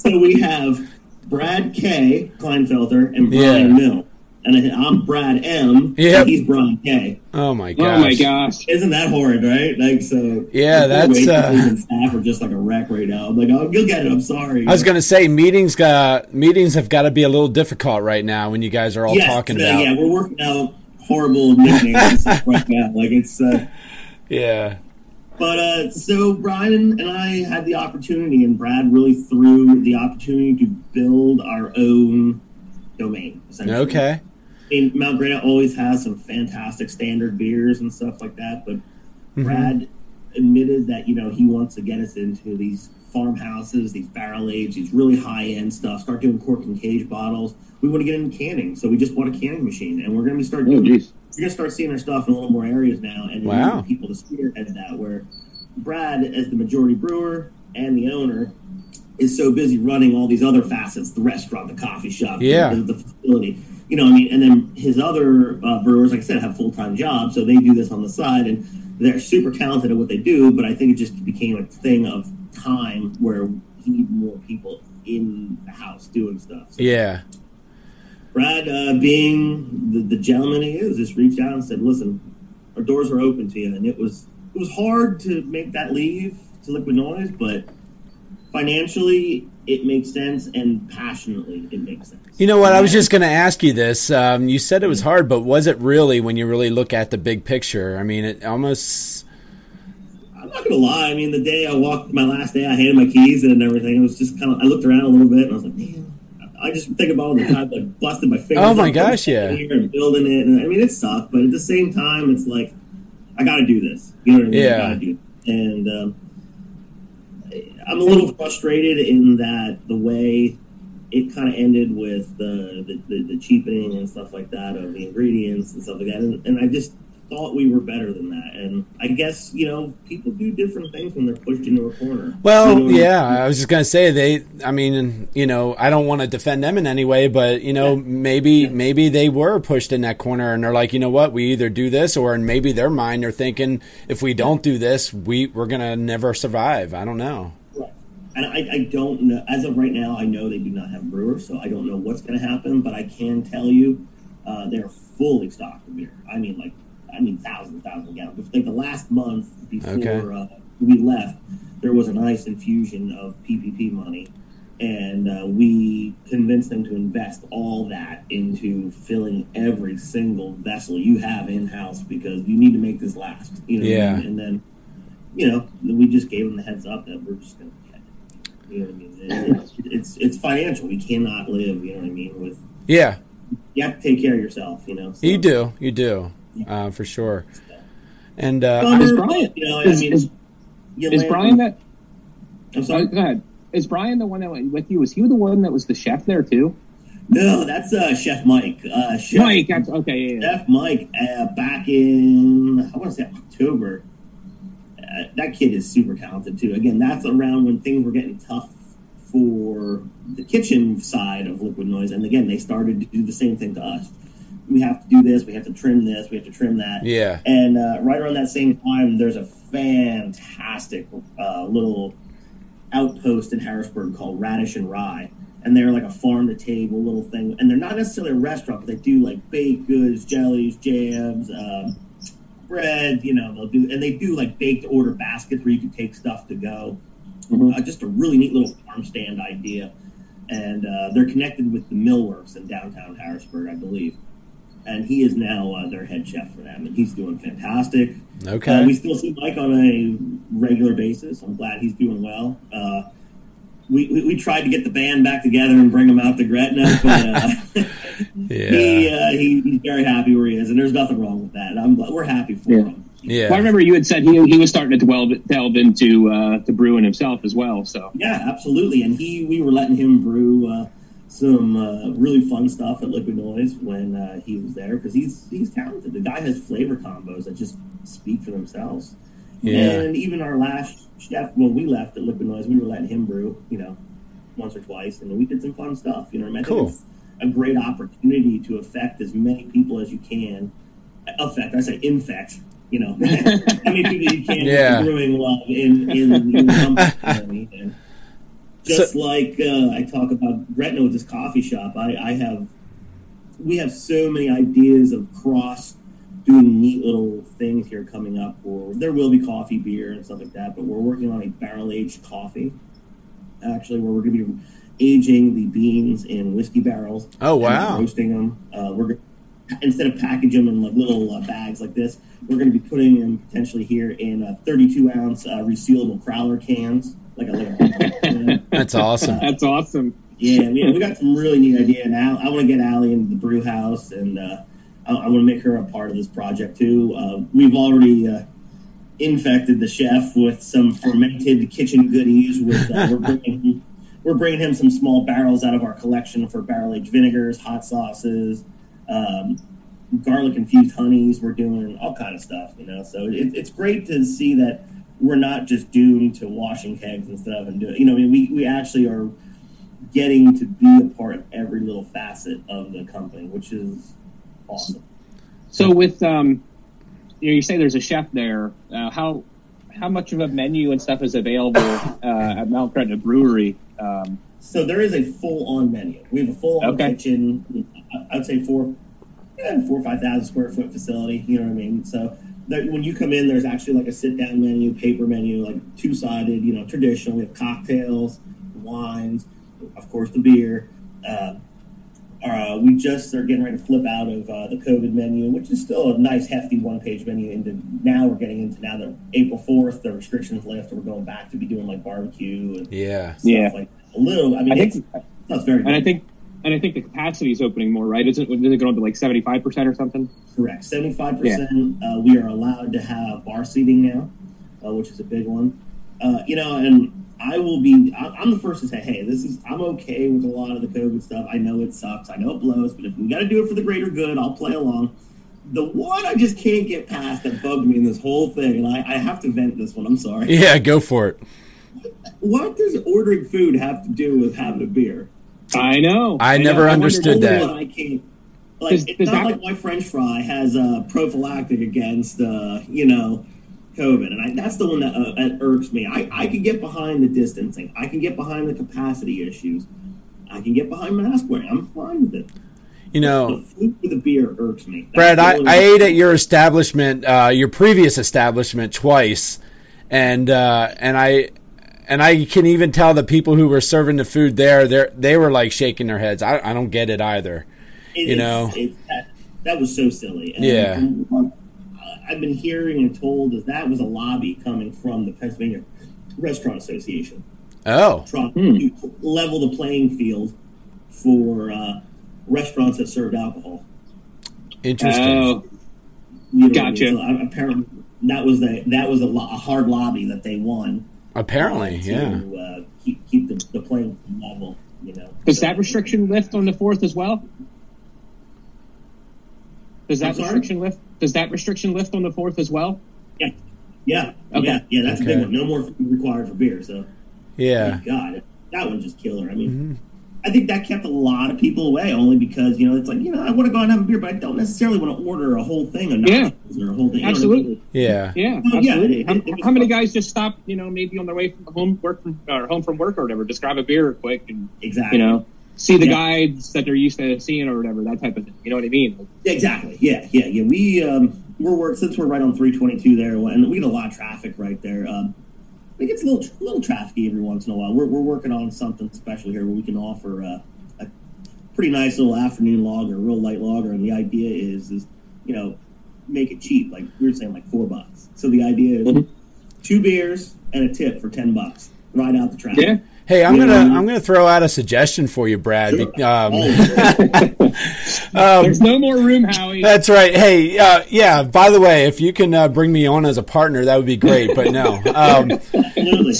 so we have Brad K. Kleinfelter and Brian Yeah. Mill, and I- I'm Brad M. Yep. and he's Brian K. Oh my gosh. Oh my gosh. Isn't that horrid, right? Like so. Yeah, the that's, uh, and staff are just like a wreck right now. I'm like, oh, you'll get it. I'm sorry. I was going to say meetings. Got meetings have got to be a little difficult right now when you guys are all Yes, talking uh, about. Yeah, we're working out horrible nicknames right now. Like it's. Uh, yeah. but uh, so Brian and I had the opportunity, and Brad really threw the opportunity to build our own domain. Essentially. Okay. I mean, Mount Gretna always has some fantastic standard beers and stuff like that, but Mm-hmm. Brad admitted that you know he wants to get us into these farmhouses, these barrel aged, these really high end stuff. Start doing cork and cage bottles. We want to get into canning, so we just bought a canning machine, and we're going to start Oh, doing. jeez. We're going to start seeing our stuff in a little more areas now, and Wow. people to spearhead that. Where Brad, as the majority brewer and the owner, is so busy running all these other facets the restaurant, the coffee shop, the- Yeah. the, the facility. You know, I mean, and then his other uh, brewers, like I said, have full time jobs, so they do this on the side, and they're super talented at what they do. But I think it just became a thing of time where he needed more people in the house doing stuff. So Yeah. Brad, uh, being the, the gentleman he is, just reached out and said, "Listen, our doors are open to you." And it was it was hard to make that leave to Liquid Noise, but financially it makes sense, and passionately it makes sense. You know what? I was just going to ask you this. Um, you said it was hard, but was it really when you really look at the big picture? I mean, it almost. I'm not gonna lie. I mean, the day I walked, my last day, I handed my keys in and everything. It was just kind of. I looked around a little bit and I was like, man. I just think about all the time I busted my fingers. Oh my gosh, yeah. And building it, and I mean, it sucked, but at the same time, it's like I got to do this. You know what I mean? Yeah. I got to do. It. And um, I'm a little frustrated in that the way it kind of ended with the, the, the, the cheapening and stuff like that of the ingredients and stuff like that. And, and I just thought we were better than that. And I guess, you know, people do different things when they're pushed into a corner. Well, You know, yeah, I was just going to say they. I mean, you know, I don't want to defend them in any way, but you know, Yeah. maybe maybe they were pushed in that corner, and they're like, you know what, we either do this, or in maybe their mind, they're thinking, if we don't do this, we we're gonna never survive. I don't know. Right. And I, I don't know. As of right now, I know they do not have brewers, so I don't know what's going to happen. But I can tell you, uh, they're fully stocked with beer. I mean, like, I mean, thousands, thousands gallons. Like the last month before Okay. uh, we left, there was a nice infusion of PPP money, and uh, we convinced them to invest all that into filling every single vessel you have in house because you need to make this last. You know, Yeah. and then you know, we just gave them the heads up that we're just going to. You know what I mean? It's, it's it's financial. We cannot live. You know what I mean? With Yeah, you have to take care of yourself. You know. So, you do, you do, uh, for sure. And uh, Bummer, Is Brian- you know, I Is, mean, is, is Brian that? I'm sorry. go ahead. Is Brian the one that went with you? Was he the one that was the chef there too? No, that's uh, Chef Mike. Uh, Chef Mike. That's, okay. Yeah, yeah. Chef Mike, uh, back in I want to say October. Uh, that kid is super talented too. Again, that's around when things were getting tough for the kitchen side of Liquid Noise, and again, they started to do the same thing to us. We have to do this. We have to trim this. We have to trim that. yeah, And uh, right around that same time, there's a fantastic uh, little outpost in Harrisburg called Radish and Rye. And they're like a farm to table little thing. And they're not necessarily a restaurant, but they do like baked goods, jellies, jams, um, bread, you know, they'll do, and they do like baked order baskets where you can take stuff to go. Mhm. Uh, just a really neat little farm stand idea. And uh, they're connected with the Millworks in downtown Harrisburg, I believe and he is now uh, their head chef for them, and he's doing fantastic. okay. Uh, we still see Mike on a regular basis. I'm glad he's doing well. Uh, we, we, we tried to get the band back together and bring him out to Gretna, but uh, he, uh, he he's very happy where he is, and there's nothing wrong with that. I'm glad, we're happy for Yeah. him. yeah. Well, I remember you had said he, he was starting to delve, delve into uh, to brewing himself as well. So Yeah, absolutely. And he, we were letting him brew uh, some uh, really fun stuff at Liquid Noise when uh, he was there because he's he's talented. The guy has flavor combos that just speak for themselves. Yeah. And even our last chef, when we left at Liquid Noise, we were letting him brew, you know, once or twice, and we did some fun stuff. You know, I? Cool. it's a great opportunity to affect as many people as you can. Affect, I say infect. You know, how many people you can Yeah. brewing love in in, in the company. you know what I mean? And just like uh, I talk about Gretna with this coffee shop, I, I have we have so many ideas of cross doing neat little things here coming up. Or there will be coffee, beer, and stuff like that. But we're working on a barrel aged coffee, actually, where we're going to be aging the beans in whiskey barrels. Oh, wow. roasting them. Uh, we're instead of packaging them in like little uh, bags like this, we're going to be putting them potentially here in uh, 32 ounce uh, resealable crowler cans, like a little. That's awesome. that's awesome. Yeah, we, we got some really neat idea, and Al, I want to get Allie into the brew house, and uh, I, I want to make her a part of this project too. Uh, we've already uh, infected the chef with some fermented kitchen goodies. With uh, we're bringing we're bringing him some small barrels out of our collection for barrel aged vinegars, hot sauces, um, garlic infused honeys. We're doing all kind of stuff, you know. So it, it's great to see that we're not just doomed to washing kegs and stuff and doing. You know, I mean, we we actually are getting to be a part of every little facet of the company, which is awesome. So with um, you know, you say there's a chef there. Uh, how how much of a menu and stuff is available uh, at Mount Gretna Brewery? Um, so there is a full on menu. We have a full on Okay. kitchen. I'd say four, yeah, four or five thousand square foot facility. You know what I mean? So that when you come in, there's actually like a sit down menu, paper menu, like two sided. You know, traditional. We have cocktails, wines, of course, the beer. Uh, uh, we just are getting ready to flip out of uh, the COVID menu, which is still a nice, hefty one-page menu. Into now, we're getting into now that April fourth, the restrictions lift, we're going back to be doing like barbecue and Yeah. stuff Yeah. like that. a little. I mean, I it's, think, that's very and I think, and I think the capacity is opening more, right? Isn't is it going up to like seventy five percent or something? correct. Seventy-five percent. Uh, we are allowed to have bar seating now, uh, which is a big one. Uh, you know, and I will be. I, I'm the first to say, hey, this is. I'm okay with a lot of the COVID stuff. I know it sucks. I know it blows, but if we got to do it for the greater good, I'll play along. The one I just can't get past that bugged me in this whole thing, and I, I have to vent this one. I'm sorry. Yeah, go for it. What does ordering food have to do with having a beer? I know. I know. never wondered- understood Only that. one I can't. Like Does- it's does not that- like my French fry has a prophylactic against uh, you know COVID, and I, that's the one that, uh, that irks me. I, I can get behind the distancing. I can get behind the capacity issues. I can get behind mask wearing. I'm fine with it. You know, The food with the beer irks me. That's Brad, I, I ate at your establishment, uh, your previous establishment, twice, and uh, and I and I can even tell the people who were serving the food there, they they were like shaking their heads. I, I don't get it either. It- you it's- know. it's- that, that was so silly. And Yeah. I've been hearing and told that that was a lobby coming from the Pennsylvania Restaurant Association. Oh, trying Hmm. to level the playing field for uh, restaurants that served alcohol. interesting. Oh, You know what I mean? Gotcha. So, uh, apparently, that was the that was a, lo- a hard lobby that they won. Apparently, uh, yeah. Uh, keep keep the, the playing level. You know. does So- that restriction lift on the fourth as well? Does that I'm sorry? restriction lift? Does that restriction lift on the fourth as well? Yeah. Yeah. Okay. Yeah. Yeah. That's a big one. No more required for beer. So. Yeah. Thank God, that one just killer. I mean. Mm-hmm. I think that kept a lot of people away only because you know it's like you know I want to go out and have a beer, but I don't necessarily want to order a whole thing of Yeah. nachos or a whole thing. you know I mean? Absolutely. Yeah. Yeah, Well, yeah, it- how, it- it was how many guys just stop, you know, maybe on their way from home, work from or home from work or whatever, just grab a beer quick and Exactly. you know see the Yeah. guides that they're used to seeing or whatever, that type of thing. You know what I mean? Like, Exactly. Yeah, yeah, yeah. We um, we're work since we're right on 322 there, and we get a lot of traffic right there. Um, it gets a little a little trafficy every once in a while. We're, we're working on something special here where we can offer uh, a pretty nice little afternoon lager, a real light lager, and the idea is is you know make it cheap. Like we were saying, like four bucks. So the idea is Mhm. two beers and a tip for ten bucks. Right out the traffic. yeah, Hey, I'm gonna I'm gonna throw out a suggestion for you, Brad. Sure. Be- Um, Oh, there's no more room, Howie. That's right. Hey, uh, yeah. By the way, if you can uh, bring me on as a partner, that would be great. But no, um.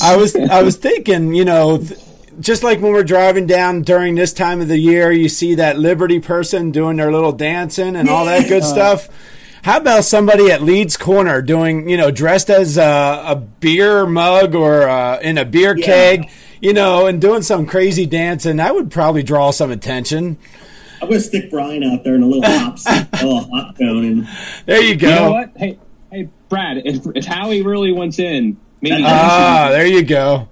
I was I was thinking, you know, th- just like when we're driving down during this time of the year, you see that Liberty person doing their little dancing and all that good stuff. How about somebody at Leeds Corner doing, you know, dressed as a, a beer mug or uh, in a beer Yeah. keg, you know, and doing some crazy dancing? That would probably draw some attention. I'm gonna stick Brian out there in a little hop, a little hot cone, and There you go. You know what? Hey, hey, Brad, if, if Howie really wants in, maybe. Ah, there you go.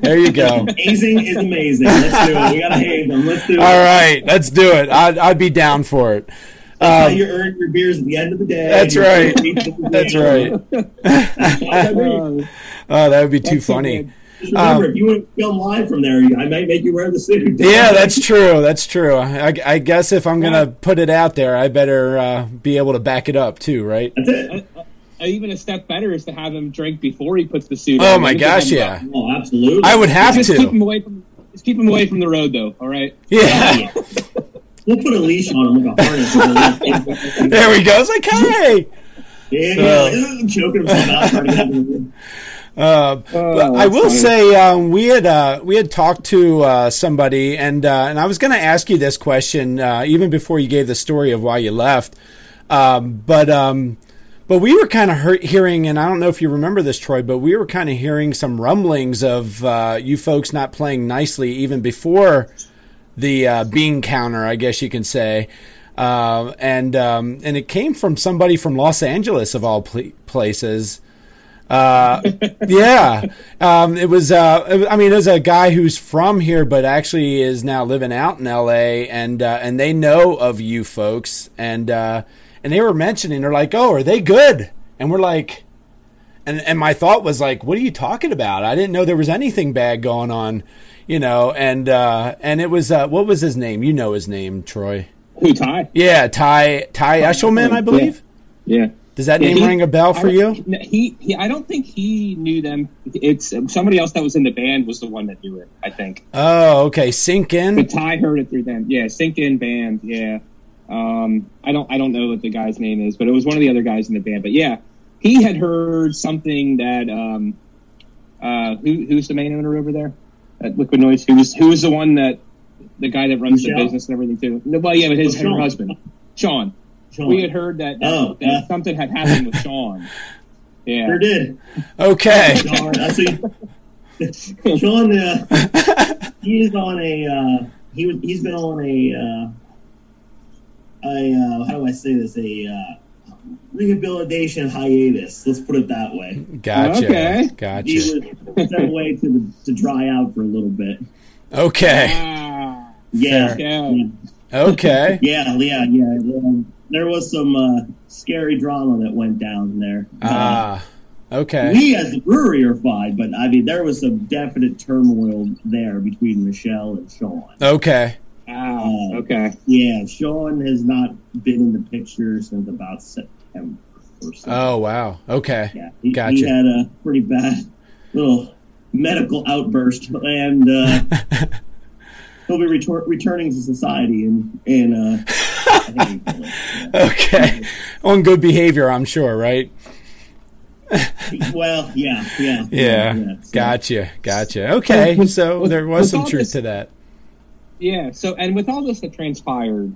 There you go. amazing is amazing. Let's do it. We gotta hate them. Let's do it. All right, let's do it. I'd, I'd be down for it. That's how Um, you earn your beers at the end of the day. That's right. pizza at the That's right. Oh, that would be too That's so funny. Just remember, Um, if you want to film live from there, I might make you wear the suit. Yeah, that's true. That's true. I, I guess if I'm gonna put it out there, I better uh, be able to back it up too, right? That's it. even a step better is to have him drink before he puts the suit Oh on. my gosh, yeah. Oh, absolutely. I would have Just keep him to. away from. Just keep him away from the road, though. All right. Yeah. We'll put a leash on him like a harness. There we go. It's like, hey. Yeah, So- yeah, choking himself out. Trying to get him. Uh, but I will say um, we had uh, we had talked to uh, somebody, and uh, and I was going to ask you this question uh, even before you gave the story of why you left. Um, but um, but we were kind of hearing, and I don't know if you remember this, Troy, but we were kind of hearing some rumblings of uh, you folks not playing nicely even before the uh, bean counter, I guess you can say. And um, and it came from somebody from Los Angeles of all pl- places. Uh, yeah, um, it was. Uh, I mean, there's a guy who's from here, but actually is now living out in L.A. and uh, and they know of you folks, and uh, and they were mentioning, they're like, "Oh, are they good?" And we're like, and and my thought was like, "What are you talking about? I didn't know there was anything bad going on." You know, and uh, and it was uh, what was his name? You know his name, Troy. Who Ty? Yeah, Ty Ty Eshelman, I believe. Yeah. Does that Yeah, name he- ring a bell for I- you? He, he, I don't think he knew them. It's somebody else that was in the band was the one that knew it. I think. Oh, okay. Sink in. But Ty heard it through them. Yeah, Sink In Band. Yeah. Um, I don't I don't know what the guy's name is, but it was one of the other guys in the band. But yeah, he had heard something that um, uh, who who's the main owner over there at Liquid Noise? Who was who was the one that the guy that runs Michelle? the business and everything too? No, well, yeah, but his her husband, Sean. Sean. We had heard that, that, Oh, that yeah. something had happened with Sean. Yeah. Sure did. Okay. Sean, I see. Sean, uh, he is on a. Uh, he was. He's been on a. Uh, a uh, how do I say this? A uh, rehabilitation hiatus. Let's put it that way. Gotcha. Okay. He Gotcha. was sent away to the, to dry out for a little bit. Okay. Ah, Yeah. Yeah. Okay. Yeah, yeah, yeah. Um, there was some uh, scary drama that went down there. Uh, Ah. Okay. we as the brewery are fine, but I mean, there was some definite turmoil there between Michelle and Sean. Okay. Ah, Uh, okay. Yeah, Sean has not been in the picture since about September or. Oh wow. Okay. yeah, he, he gotcha. had a pretty bad little medical outburst, and uh, he'll be retor- returning to society in in. Uh, I think April, yeah. Okay. On good behavior, I'm sure, right? Well, yeah, yeah, Yeah. so- Gotcha. Gotcha. Okay. With- So with- there was some truth this- to that. Yeah. So, and with all this that transpired,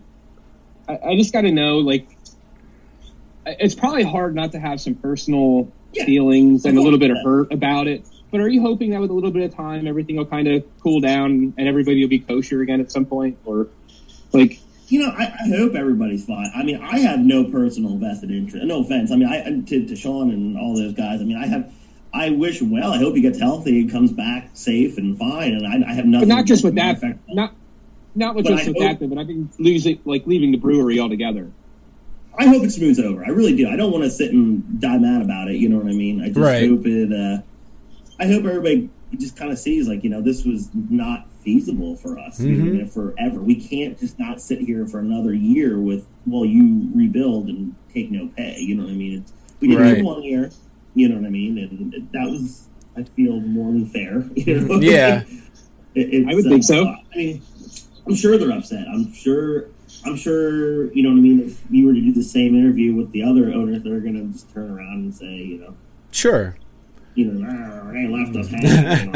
I, I just got to know, like, it's probably hard not to have some personal Yeah. feelings and a little bit of hurt about it. But are you hoping that with a little bit of time, everything will kind of cool down and everybody will be kosher again at some point, or like? You know, I, I hope everybody's fine. I mean, I have no personal vested interest. No offense. I mean, I to, to Sean and all those guys. I mean, I have. I wish well. I hope he gets healthy and comes back safe and fine. And I, I have But nothing. not just with that, affect- not not with But just I with hope- that, but I think losing like leaving the brewery altogether. I hope it smooths over. I really do. I don't want to sit and die mad about it. You know what I mean? I just Right. hope it. Uh, I hope everybody just kind of sees like you know this was not feasible for us you Mhm. know, forever. We can't just not sit here for another year with while you rebuild and take no pay. You know what I mean? It's, we did Right. it one year. You know what I mean? And that was I feel more than fair. You know? Yeah. It- I would think so. I mean, I'm sure they're upset. I'm sure. I'm sure. You know what I mean. If you were to do the same interview with the other owners, they're going to just turn around and say, you know, Sure. you know, "Ah, they left us hanging.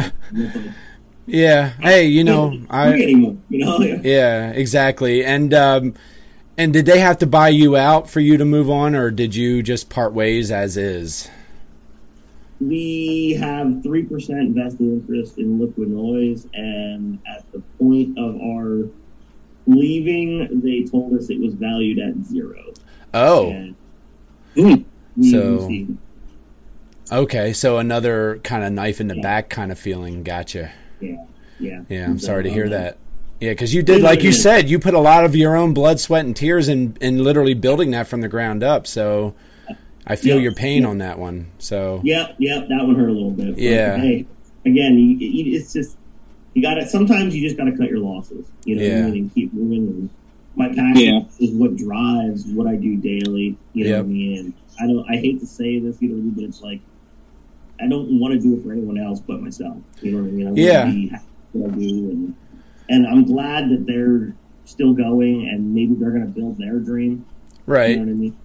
Yeah. Hey, you know, I anymore. You know. yeah, yeah, exactly. And um and did they have to buy you out for you to move on or did you just part ways as is? We have three percent vested interest in Liquid Noise, and at the point of our leaving, they told us it was valued at zero. Oh, And So- okay. So another kind of knife in the back kind of feeling. Gotcha. Yeah, yeah, Yeah, I'm So, sorry to hear um, that. Yeah, because you did, like you said, you put a lot of your own blood, sweat, and tears in in literally building that from the ground up. So I feel Yeah. your pain on that one. So Yep, yep, that one hurt a little bit. But, Yeah. Hey, again, you, you, it's just you got to. Sometimes you just got to cut your losses. You know, Yeah. And keep moving. And my passion Yeah. is what drives what I do daily. You know Yep. what I mean? And I don't. I hate to say this, you know, but it's like I don't want to do it for anyone else but myself. You know what I mean? I Yeah. be what I do, and and I'm glad that they're still going, and maybe they're going to build their dream. Right. You know what I mean?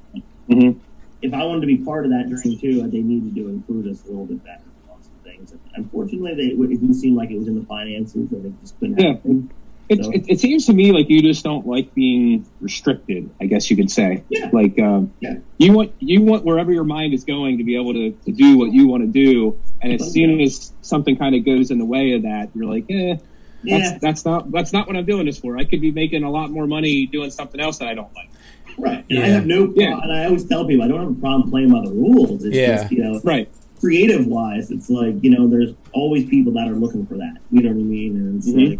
Mhm. if I wanted to be part of that dream too, they needed to include us a little bit better on some things. Unfortunately, they, it didn't seem like it was in the finances, and it just couldn't Yeah. happen. It, So- it, it seems to me like you just don't like being restricted. I guess you could say. Yeah. Like um, Yeah. you want you want wherever your mind is going to be able to, to do what you want to do, and as soon as something kind of goes in the way of that, you're like, eh, that's, Yeah, that's not that's not what I'm doing this for. I could be making a lot more money doing something else that I don't like. right. And I have no, pro- Yeah. and I always tell people I don't have a problem playing by the rules. It's Yeah. just you know, Right. creative wise, it's like you know, there's always people that are looking for that. You know what I mean? And it's Mhm. like,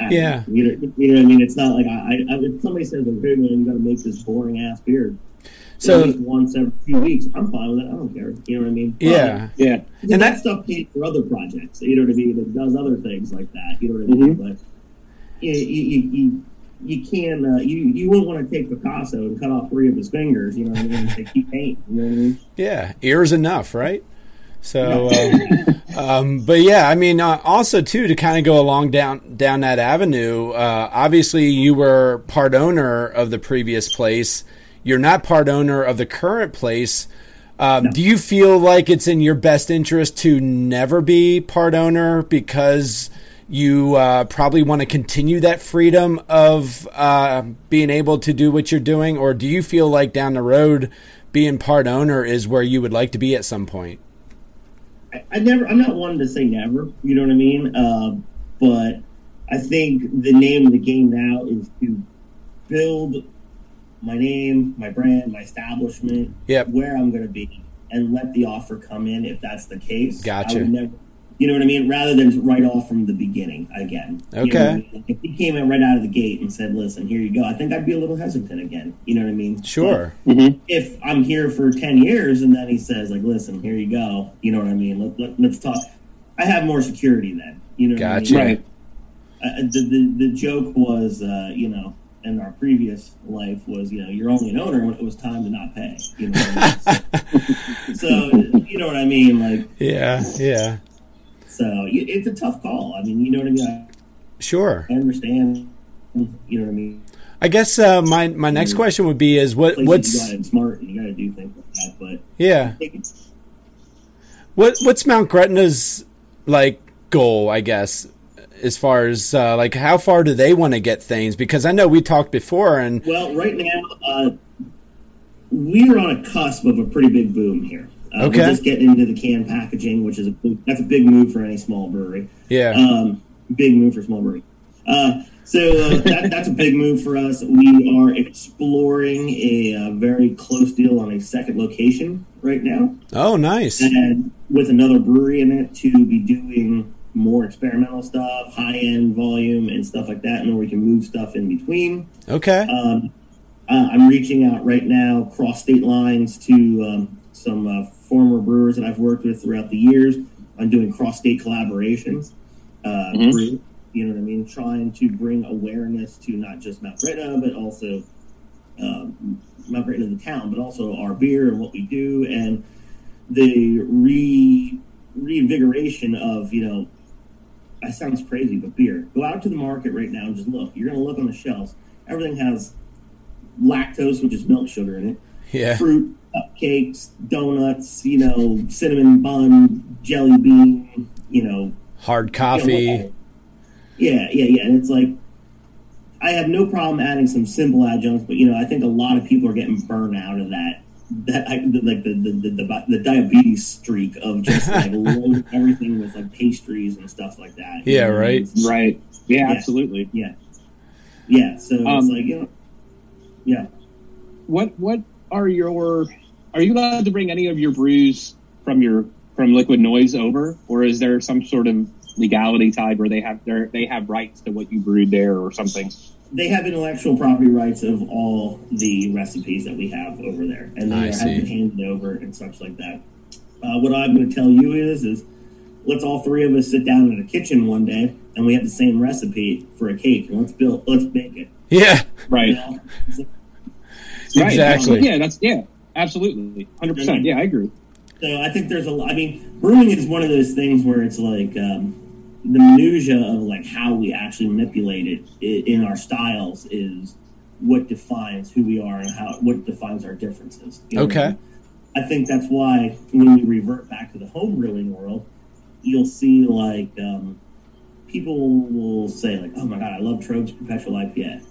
I- Yeah. you know, you know what I mean. It's not like I, I if somebody says, "Okay, man, you got to make this boring ass beer." So- at least once every few weeks, I'm fine with it. I don't care. You know what I mean? But- Yeah. Yeah. and And that, that- stuff pays for other projects. You know what I mean? It does other things like that. You know what I mean? Mhm. But you you you, you, you can uh, you you wouldn't want to take Picasso and cut off three of his fingers. You know what I mean? And say, keep paint. You know what I mean? Yeah, ears enough, right? So, um, um, but yeah, I mean, uh, also too to kind of go along down down that avenue. Uh, obviously, you were part owner of the previous place. You're not part owner of the current place. Um, Do you feel like it's in your best interest to never be part owner because you uh, probably want to continue that freedom of uh, being able to do what you're doing, or do you feel like down the road being part owner is where you would like to be at some point? I, I never. I'm not one to say never. You know what I mean? Uh, but I think the name of the game now is to build my name, my brand, my establishment, Yep. where I'm going to be, and let the offer come in if that's the case. Gotcha. I would never, you know what I mean? Rather than right off from the beginning again. You know I Okay. mean? If he came in right out of the gate and said, "Listen, here you go," I think I'd be a little hesitant again. You know what I mean? Sure. Mm-hmm. if I'm here for 10 years and then he says, like, listen, here you go, you know what I mean? Let, let, let's talk. I have more security then. You know what Gotcha. I mean? Right. Uh, the, the, the joke was, uh, you know, in our previous life was, you know, you're only an owner when it was time to not pay. You know what I mean? so, so, you know what I mean? Like, Yeah. Yeah. So it's a tough call. I mean, you know what I mean? I, Sure. I understand, you know what I mean? I guess uh, my my next question would be is what Places you got to smart and you got to do things like that. But yeah I think it's, what what's Mount Gretna's like goal? I guess as far as uh, like how far do they want to get things? Because I know we talked before and Well, right now, uh, we're on a cusp of a pretty big boom here. Uh, Okay. We're just getting into the can packaging, which is a that's a big move for any small brewery. yeah Um, big move for small brewery. Uh, so uh, that, that's a big move for us. We are exploring a uh, very close deal on a second location right now, oh nice and with another brewery in it to be doing more experimental stuff, high end volume, and stuff like that, and then we can move stuff in between. okay Um, uh, I'm reaching out right now, cross state lines, to um, some uh, former brewers that I've worked with throughout the years. I'm doing cross state collaborations. Uh, Mhm. brew- you know what I mean? Trying to bring awareness to not just Mount Gretna, but also um, Mount Gretna, the town, but also our beer and what we do, and the re reinvigoration of you know. That sounds crazy, but beer. Go out to the market right now and just look. You're going to look on the shelves. Everything has lactose, which is milk sugar in it, yeah fruit, cupcakes, donuts, you know, cinnamon bun, jelly bean, you know, hard you know, coffee yeah, yeah, yeah. And it's like, I have no problem adding some simple adjuncts, but you know, I think a lot of people are getting burned out of that. That I, the, like the the, the the the diabetes streak of just like loading everything with like pastries and stuff like that. Yeah, know what I mean? right. Right. Yeah, Yeah. absolutely. Yeah, yeah. So it's Um, like you know, yeah. What what are your are you allowed to bring any of your brews from your from Liquid Noise over, or is there some sort of legality tied where they have their they have rights to what you brewed there or something? they have intellectual property rights of all the recipes that we have over there, and they I have see. been handed over and such like that. Uh, what I'm going to tell you is, is let's all three of us sit down in a kitchen one day, and we have the same recipe for a cake, and let's build, let's make it. yeah You Right. know? Right. Exactly. Yeah, that's yeah, absolutely, hundred percent. Yeah, I agree. So I think there's a lot. I mean, brewing is one of those things where it's like um, the minutia of like how we actually manipulate it in our styles is what defines who we are and how what defines our differences. You know what I Okay. mean? I think that's why when we revert back to the home brewing world, you'll see like um, people will say like, "Oh my god, I love Tröegs Perpetual IPA."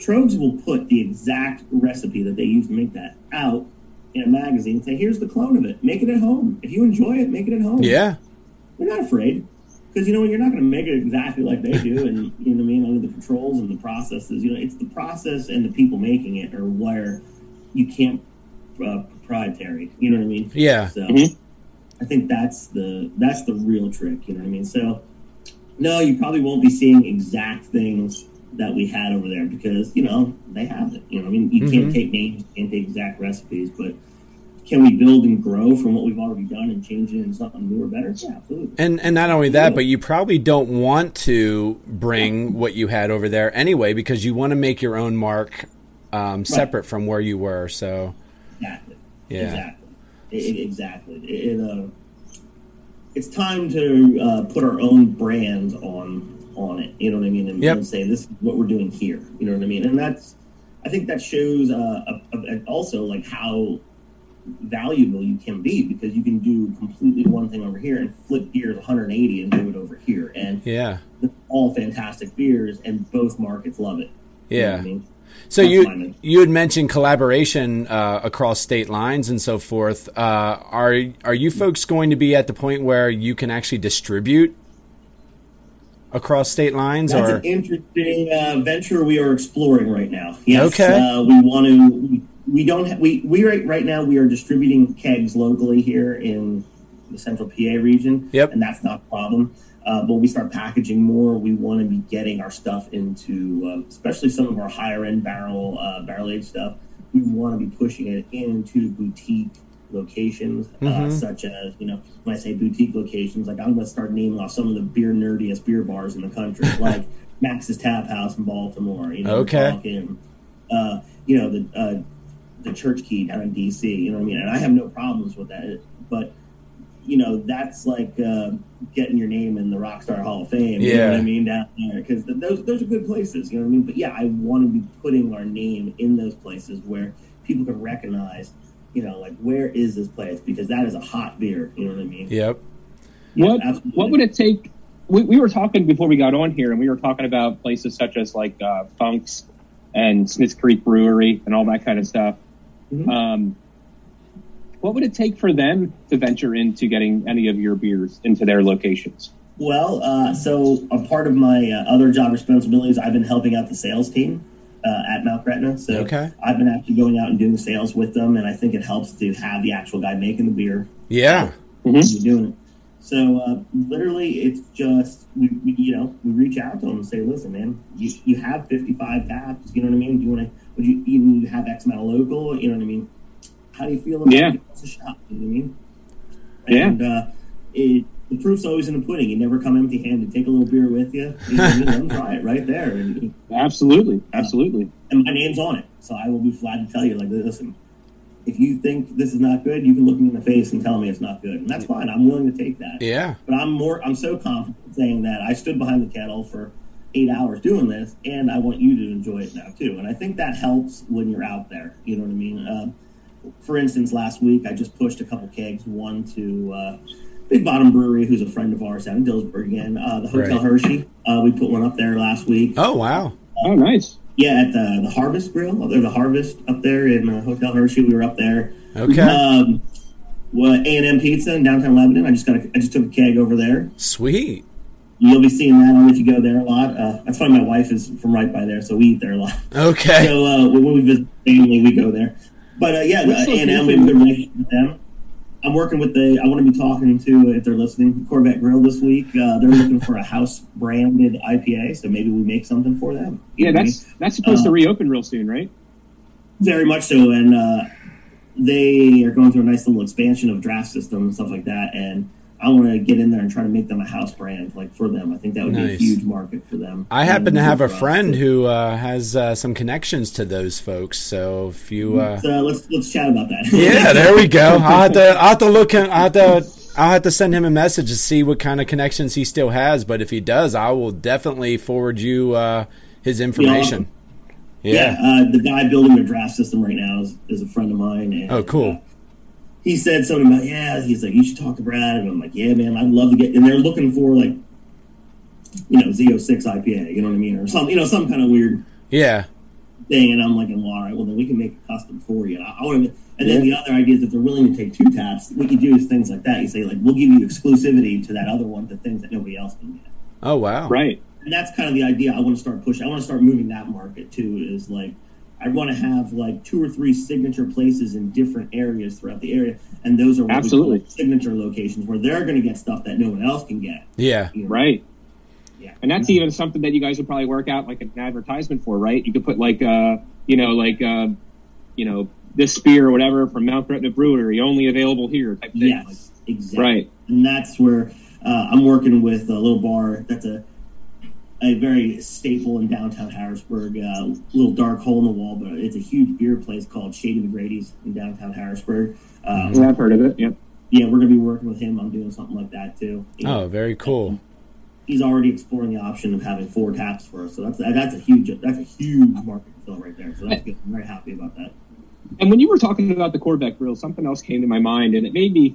Tröegs will put the exact recipe that they use to make that out in a magazine and say, "Here's the clone of it. Make it at home. If you enjoy it, make it at home." yeah We're not afraid because you know you're not going to make it exactly like they do, and you know what I mean under the controls and the processes. You know, it's the process and the people making it, or where you can't uh, proprietary. You know what I mean? Yeah. So Mhm. I think that's the that's the real trick. You know what I mean? So no, you probably won't be seeing exact things that we had over there because you know they have it. You know, I mean, you Mhm. can't take names, you can't take exact recipes, but can we build and grow from what we've already done and change it into something new or better? Yeah, absolutely. And and not only that, but you probably don't want to bring what you had over there anyway because you want to make your own mark um, separate from where you were. So Exactly. Yeah. Exactly. I- I- exactly. It, it, uh, it's time to uh, put our own brand on on it. You know what I mean? And, Yep. and say this is what we're doing here. You know what I mean? And that's I think that shows uh, a, a, also like how valuable you can be because you can do completely one thing over here and flip gears 180 and do it over here and yeah, all fantastic beers and both markets love it. You know yeah. I mean? So That's you you had mentioned collaboration uh, across state lines and so forth. Uh, are are you folks going to be at the point where you can actually distribute across state lines, That's or an interesting uh, venture we are exploring right now. Yes, Okay. uh, we want to. We, don't. Ha- we we right right now we are distributing kegs locally here in the central PA region. Yep. and that's not a problem. Uh, but when we start packaging more, we want to be getting our stuff into, uh, especially some of our higher end barrel uh, barrel aged stuff. We want to be pushing it into boutique locations, uh, Mhm. such as you know, when I say boutique locations, like I'm going to start naming off some of the beer nerdiest beer bars in the country, like Max's Tap House in Baltimore. You know, Okay. talking, uh, you know, the uh, the Church Key down in DC. You know what I mean? And I have no problems with that, but you know, that's like uh, getting your name in the Rockstar Hall of Fame. You know Yeah. what I mean? Down there, because those those are good places. You know what I mean? But yeah, I want to be putting our name in those places where people can recognize. You know, like where is this place? Because that is a hot beer. You know what I mean? yep, Yeah, what absolutely. what would it take? We, we were talking before we got on here, and we were talking about places such as like uh, Funk's and Smith Creek Brewery and all that kind of stuff. Mhm. Um, what would it take for them to venture into getting any of your beers into their locations? Well, uh, so a part of my uh, other job responsibilities, I've been helping out the sales team uh, at Mount Gretna. So Okay. I've been actually going out and doing sales with them, and I think it helps to have the actual guy making the beer yeah, when you're doing it. So uh, literally, it's just we, we, you know, we reach out to them and say, "Listen, man, you, you have 55 taps. You know what I mean? Do you want to? Would you even have X amount of local? You know what I mean? How do you feel about Yeah. giving us a shot? You know what I mean? Yeah. And uh, it, the proof's always in the pudding. You never come empty-handed. Take a little beer with you. you, know what I mean? Let them try it right there. And, Absolutely, absolutely. and my name's on it, so I will be glad to tell you. Like, listen, if you think this is not good, you can look me in the face and tell me it's not good, and that's fine. I'm willing to take that. yeah, But I'm more. I'm so confident saying that I stood behind the kettle for eight hours doing this, and I want you to enjoy it now too. And I think that helps when you're out there. You know what I mean? Uh, for instance, last week I just pushed a couple kegs. One to uh, Big Bottom Brewery, who's a friend of ours out in Dillsburg again. Uh, the Hotel Right. Hershey. Uh, we put one up there last week. Oh wow, Oh, nice. Yeah, at the the Harvest Grill, or the Harvest up there in uh, Hotel Hershey. We were up there. okay, Um, what A and M Pizza in downtown Lebanon. I just got. A, I just took a keg over there. sweet. You'll be seeing that on if you go there a lot. Uh, that's funny. My wife is from right by there, so we eat there a lot. Okay, So uh, when we visit family, we go there. But uh, yeah, A and M, we have a good relationship with them. I'm working with the. I want to be talking to if they're listening. Corvette Grill this week. Uh, they're looking for a house branded IPA, so maybe we make something for them. Yeah, know what I that's that's supposed to Uh, reopen real soon, right? Very much so, and uh, they are going through a nice little expansion of draft system and stuff like that. And I want to get in there and try to make them a house brand, like for them. I think that would be a huge market for them. I happen to have a friend who uh, has uh, some connections to those folks. So if you, uh, So let's let's chat about that. yeah, there we go. I'll have to, I'll have to look him. I'll have to, I'll have to send him a message to see what kind of connections he still has. But if he does, I will definitely forward you uh, his information. yeah. Yeah. uh, the guy building their draft system right now is, is a friend of mine. And, Oh, cool. He said something about yeah. He's like, you should talk to Brad, and I'm like, yeah, man, I'd love to get. And they're looking for like, you know, Z06 IPA, you know what I mean, or some, you know, some kind of weird Yeah. thing, and I'm like, well, all right, well then we can make it custom for you. I, I want to, and then the other idea is if they're willing to take two taps, what you do is things like that. You say like, we'll give you exclusivity to that other one, to things that nobody else can get. Oh wow. Right. And that's kind of the idea I want to start pushing. I want to start moving that market too. Is like, I want to have like two or three signature places in different areas throughout the area, and those are what we call Absolutely. signature locations where they're going to get stuff that no one else can get. Yeah. you know? Right. Yeah. And that's even something that you guys would probably work out like an advertisement for, right? You could put like, uh, you know, like, uh, you know, this beer or whatever from Mount Gretna Brewery, only available here type thing. Like, Yes, exactly. Right. and that's where uh, I'm working with a little bar that's a a very staple in downtown Harrisburg. Uh, little dark hole in the wall, but it's a huge beer place called Shady McGrady's in downtown Harrisburg. Um, yeah, I've heard of it. Yep. yeah, we're gonna be working with him on doing something like that too. You know, Oh, very cool. He's already exploring the option of having four taps for us, so that's that's a huge that's a huge market fill right there. So that's good. I'm very happy about that. And when you were talking about the Corvette grill, something else came to my mind, and it made me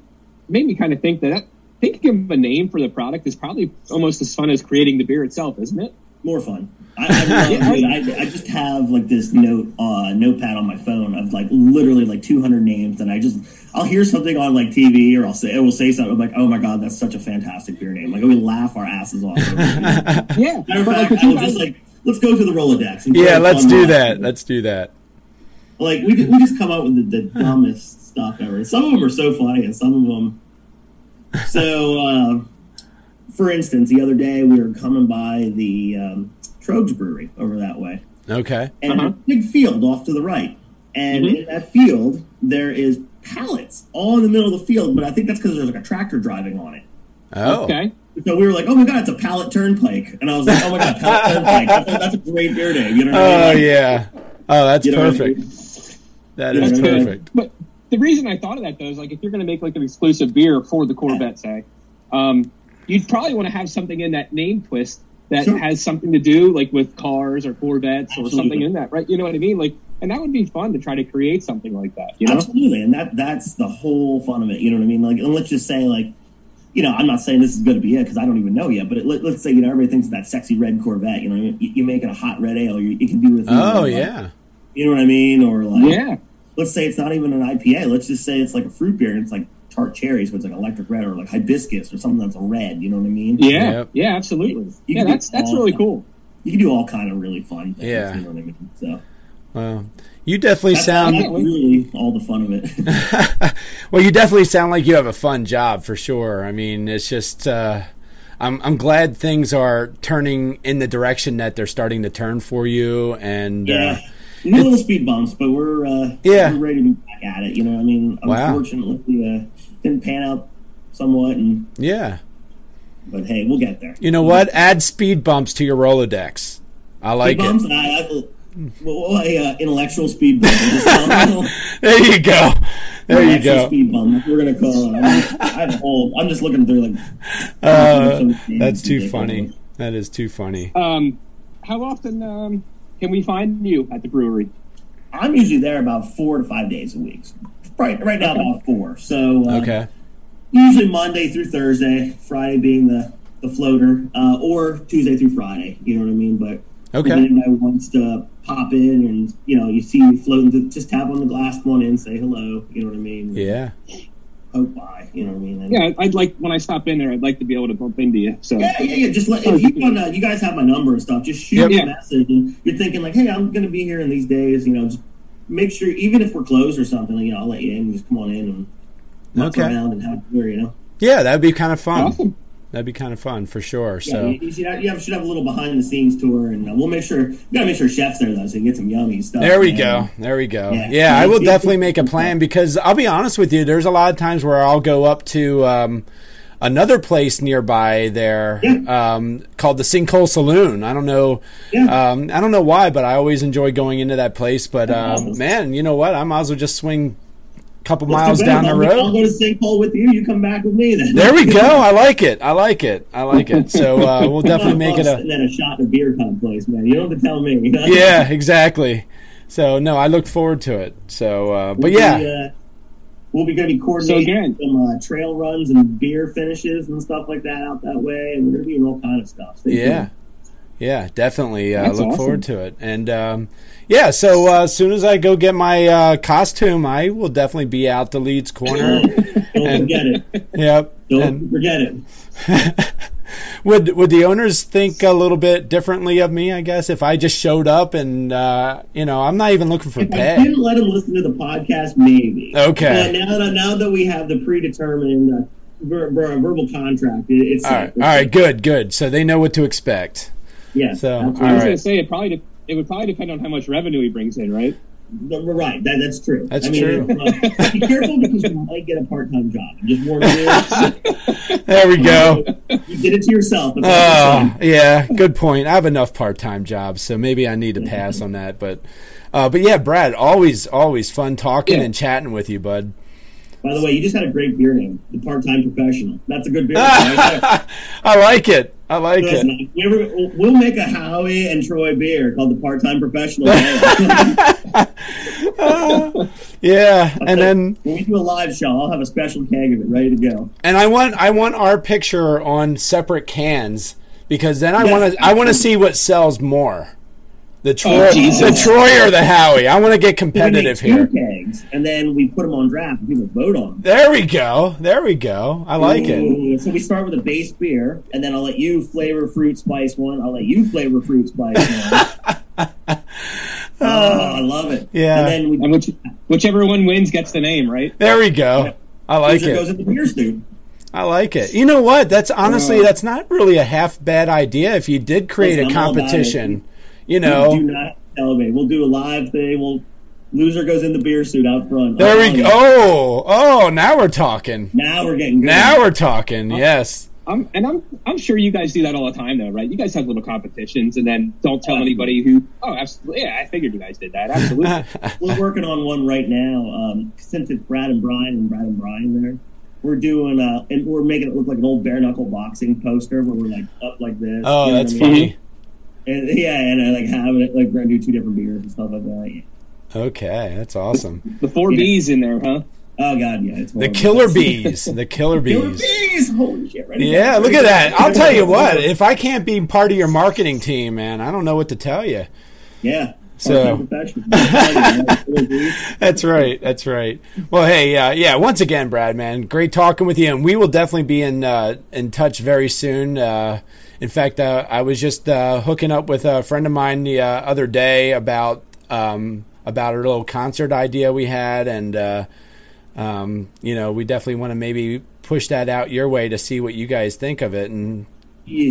it made me kind of think that thinking of a name for the product is probably almost as fun as creating the beer itself, isn't it? more fun. I, I, love, Yeah. I, I just have like this note, uh, notepad on my phone of like literally like 200 names, and I just I'll hear something on like TV or I'll say it will say something I'm like, oh my god, that's such a fantastic beer name. Like we laugh our asses off. Yeah. Matter of but fact, with I you will just like let's go to the Rolodex. And Yeah, let's do one. that. Let's do that. Like we we just come up with the, the dumbest stuff ever. Some of them are so funny, and some of them. So, uh, for instance, the other day we were coming by the um, Tröegs Brewery over that way, Okay. and Uh-huh. a big field off to the right. And Mhm. in that field, there is pallets all in the middle of the field, but I think that's because there's like a tractor driving on it. Oh. Okay. So we were like, "Oh my god, it's a pallet turnpike," and I was like, "Oh my god, pallet turnpike! That's a, that's a great beer name." You know what I mean? Oh yeah. Oh, that's you know what I perfect. mean? That Yeah, is that's right. perfect. But the reason I thought of that though is like if you're going to make like an exclusive beer for the Corvette, say, um, you'd probably want to have something in that name twist that Sure. has something to do like with cars or Corvettes or something in that, right? You know what I mean? Like, and that would be fun to try to create something like that. You know? Absolutely, and that that's the whole fun of it. You know what I mean? Like, and let's just say, like, you know, I'm not saying this is going to be it because I don't even know yet. But it, let, let's say, you know, everybody thinks of that sexy red Corvette. You know, you, you make it a hot red ale. You, you can do with. Oh like, yeah. You know what I mean? Or like, Yeah. Let's say it's not even an IPA. Let's just say it's like a fruit beer and it's like tart cherry, so it's like electric red or like hibiscus or something that's a red. You know what I mean? Yeah. Yep. Yeah. Absolutely. You yeah. That's that's really that. cool. You can do all kind of really fun things. Yeah. You know what I mean? So Well, you definitely that's, sound that's really all the fun of it. well. You definitely sound like you have a fun job for sure. I mean, it's just. Uh, I'm I'm glad things are turning in the direction that they're starting to turn for you, and Yeah. uh, New little speed bumps, but we're uh, Yeah. we're ready to be back at it. You know, what I mean, Wow. unfortunately, uh, didn't pan out somewhat, and yeah. but hey, we'll get there. You know what? Add speed bumps to your Rolodex. I like speed bumps, it. I, I, well, well, a uh, intellectual speed bump. There you go. There you go. Speed bump. We're gonna call it. I'm, just, I have a whole. I'm just looking through like. Uh, that's too funny. That is too funny. Um, how often um, can we find you at the brewery? I'm usually there about four to five days a week. Right, right now about four. So uh, Okay. usually Monday through Thursday, Friday being the the floater, uh, or Tuesday through Friday. You know what I mean? But Okay. if anybody wants to pop in and you know you see you floating, to, just tap on the glass, come on in, say hello. You know what I mean? Yeah. Poke by. You know what I mean? And- Yeah, I'd like when I stop in there, I'd like to be able to bump into you. So Yeah, yeah, yeah. Just let if you wanna, you guys have my number and stuff. Just shoot Yep. me a message. And you're thinking like, hey, I'm gonna be here in these days. You know, just make sure, even if we're closed or something, you know, I'll let you in. Just come on in and walk Okay. around and have a beer. You know. Yeah, that'd be kind of fun. awesome. That'd be kind of fun for sure. Yeah, So you, you should have, you should have a little behind the scenes tour, and uh, we'll make sure. We gotta make sure chef's there though, so you can get some yummy stuff. there we man. go. There we go. Yeah. Yeah, I will definitely make a plan because I'll be honest with you. There's a lot of times where I'll go up to um, another place nearby there um, called the Sinkhole Saloon. I don't know. Yeah. Um, I don't know why, but I always enjoy going into that place. But um, man, you know what? I might as well just swing couple Let's miles do down the road. I'll go to Sinkhole with you. You come back with me then. There we go. I like it. I like it. I like it. So uh, we'll definitely make it a. Then a shot in a beer pub place, man. You don't have to tell me. Yeah, exactly. So no, I look forward to it. So, uh, but We'll yeah, be, uh, we'll be going to be coordinating So again- some uh, trail runs and beer finishes and stuff like that out that way, and we're going to be doing all kind of stuff. Stay yeah, tuned. Yeah, definitely. Uh, look awesome. forward to it. And um, yeah, so uh, as soon as I go get my uh, costume, I will definitely be out the Leeds corner. Don't And- forget it. yep. Don't And, forget it. would would the owners think a little bit differently of me? I guess if I just showed up and uh, you know I'm not even looking for If I didn't let him listen to the podcast, maybe. Okay. But now that now that we have the predetermined uh, ver- ver- verbal contract, it, it's All right, all right, good, good. So they know what to expect. Yeah. So, absolutely. I was right. going to say it probably de- it would probably depend on how much revenue he brings in, right? But we're right. That, that's true. That's I mean, true. uh, be careful because you might get a part-time job. Just warning you. There we go. you did it to yourself. That's Oh, yeah, good point. I have enough part-time jobs, so maybe I need to pass on that. But, uh, but yeah, Brad, always, always fun talking Yeah. and chatting with you, bud. By the way, you just had a great beer name, the part-time professional. That's a good beer. name. right I like it. I like it. We ever- we'll make a Howie and Troy beer called the part-time professional. Ale. Yeah, and then when we do a live show, I'll have a special keg of it ready to go. and I want I want our picture on separate cans because then I Yeah. want to I want to see what sells more. The Troy, Jesus. the Troy or the Howie. I want to get competitive two here. kegs, and then we put them on draft, and people vote on them. There we go. There we go. I like it. So we start with a base beer, and then I'll let you flavor fruit spice one. I'll let you flavor fruit spice one. oh, I love it. Yeah. And then we And which, whichever one wins gets the name, right? There we go. I like user goes it. in the beer stew. I like it. You know what? That's honestly Uh, that's not really a half bad idea if you did create a Listen, about competition. You know, Do not tell me. We'll do a live thing. We'll loser goes in the beer suit out front. There we go. Oh, oh, now we're talking. Now we're getting good. Now we're talking. Yes. I'm, and I'm I'm sure you guys do that all the time, though, right? You guys have little competitions, and then don't tell anybody who. Oh, absolutely. Yeah, I figured you guys did that. Absolutely. we're working on one right now. Um, since it's Brad and Brian and Brad and Brian there, we're doing uh, and we're making it look like an old bare knuckle boxing poster where we're like up like this. Oh, you know that's I mean? funny. And, yeah, and I like having it like we're gonna do two different beers and stuff like that. Yeah. Okay, that's awesome. the four Yeah. B's in there, huh? Oh god, yeah, it's The killer bees. The killer bees. Killer bees. bees! Holy shit! Right Yeah, look at that. I'll tell you what. If I can't be part of your marketing team, man, I don't know what to tell you. Yeah. So- Part-time professional. Killer bees. That's right. That's right. Well, hey, uh, yeah. Once again, Brad, man, great talking with you, and we will definitely be in uh, in touch very soon. Uh, in fact, uh, I was just uh, hooking up with a friend of mine the uh, other day about um, about a little concert idea we had, and uh, um, you know, we definitely want to maybe push that out your way to see what you guys think of it. And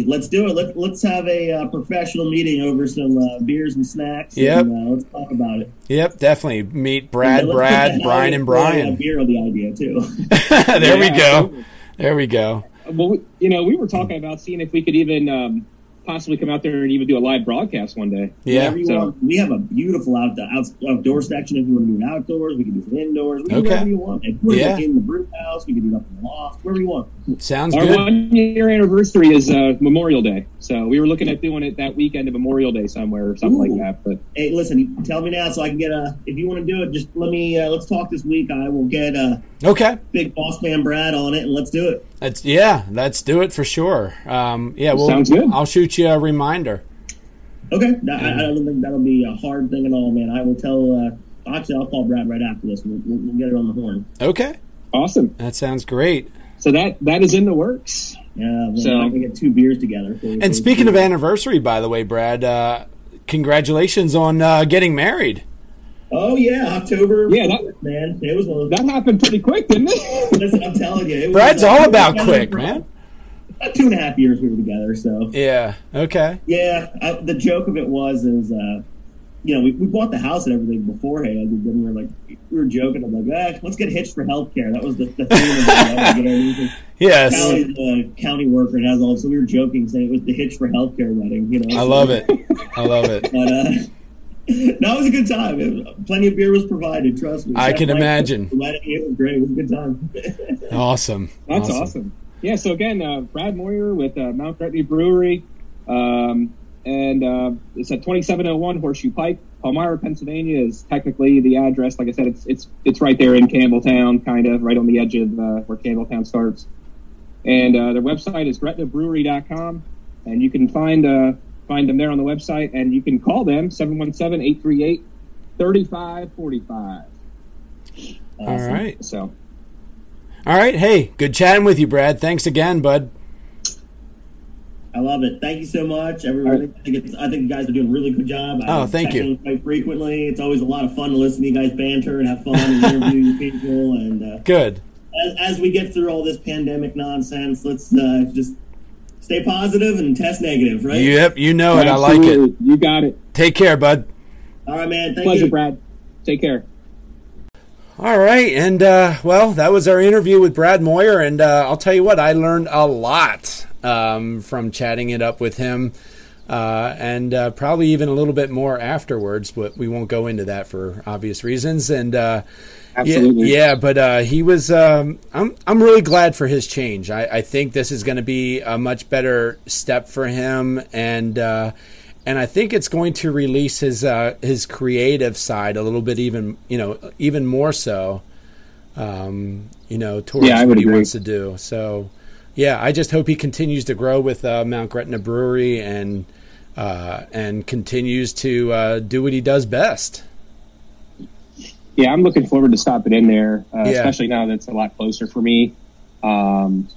let's do it. Let, let's have a uh, professional meeting over some uh, beers and snacks. Yep. And, uh, let's talk about it. yep, definitely meet Brad, Brad, Brian, and Brian. beer on the idea too. there we go. There we go. Well, we- you know, we were talking about seeing if we could even um, possibly come out there and even do a live broadcast one day. Yeah. So- We have a beautiful out, out, outdoor section. If you want to do it outdoors, we can do it indoors. We can do whatever you want. If you Yeah. do it in the brew house, we can do it up in the loft, wherever you want. Sounds Our good. one year anniversary is uh, Memorial Day, so we were looking at doing it that weekend of Memorial Day somewhere or something Ooh. like that. But Hey, listen, tell me now so I can get a. If you want to do it, just let me. Uh, let's talk this week. I will get a Okay. Big Boss Man Brad on it, and let's do it. That's yeah. Let's do it for sure. Um, yeah. Well, Sounds good. I'll shoot you a reminder. Okay, I, I don't think that'll be a hard thing at all, man. I will tell. Uh, actually, I'll call Brad right after this. We'll, we'll, we'll get it on the horn. Okay. awesome. That sounds great. So that that is in the works. Yeah, man, So- I can get two beers together. for- And for- speaking of anniversary, by the way, Brad, uh, congratulations on uh, getting married. oh yeah, October. Yeah, that- man, it was one of That happened pretty quick, didn't it? Listen, I'm telling you, it Brad's all we about together quick, for man. About two and a half years we were together, so Yeah. Okay. yeah. I, the joke of it was is, uh, you know, we, we bought the house and everything beforehand, and then we were like, we were joking. I'm like, ah, let's get hitched for healthcare. That was the, the theme of you know, Yes. Callie's a county worker and has all, so we were joking saying it was the hitch for healthcare wedding. You know, I love it. I love it. But uh, no, it was a good time. It was, plenty of beer was provided. Trust me. I Chef can Mike imagine. the wedding, It was great. It was a good time. Awesome. That's awesome. Yeah. So again, uh, Brad Moyer with uh, Mount Gretna Brewery, um, and uh, it's at 2701 Horseshoe Pike, Palmyra, Pennsylvania is technically the address. Like I said, it's it's it's right there in Campbelltown, kind of right on the edge of uh, where Campbelltown starts. And uh, their website is gretnabrewery.com, and you can find uh, find them there on the website, and you can call them 717-838-3545. All right. So. All right. Hey, good chatting with you, Brad. Thanks again, bud. I love it. Thank you so much, everybody. I think it's, I think you guys are doing a really good job. I Oh, thank you. in Quite frequently, it's always a lot of fun to listen to you guys banter and have fun and interview people. And uh, Good. as, as we get through all this pandemic nonsense, let's uh, just stay positive and test negative, right? Yep, you know it. I like it. You got it. Take care, bud. All right, man. Thank Pleasure, you. Brad. Take care. All right, and uh, well, that was our interview with Brad Moyer, and uh, I'll tell you what, I learned a lot um, from chatting it up with him, uh, and uh, probably even a little bit more afterwards. But we won't go into that for obvious reasons. And uh, Absolutely. yeah, yeah, but uh, he was. Um, I'm I'm really glad for his change. I, I think this is going to be a much better step for him, and uh, and I think it's going to release his uh, his creative side a little bit, even you know, even more so. Um, you know, towards Yeah, what would he agree. wants to do. So, yeah, I just hope he continues to grow with uh, Mount Gretna Brewery and uh, and continues to uh, do what he does best. yeah, I'm looking forward to stopping in there, uh, Yeah. especially now that it's a lot closer for me. Um,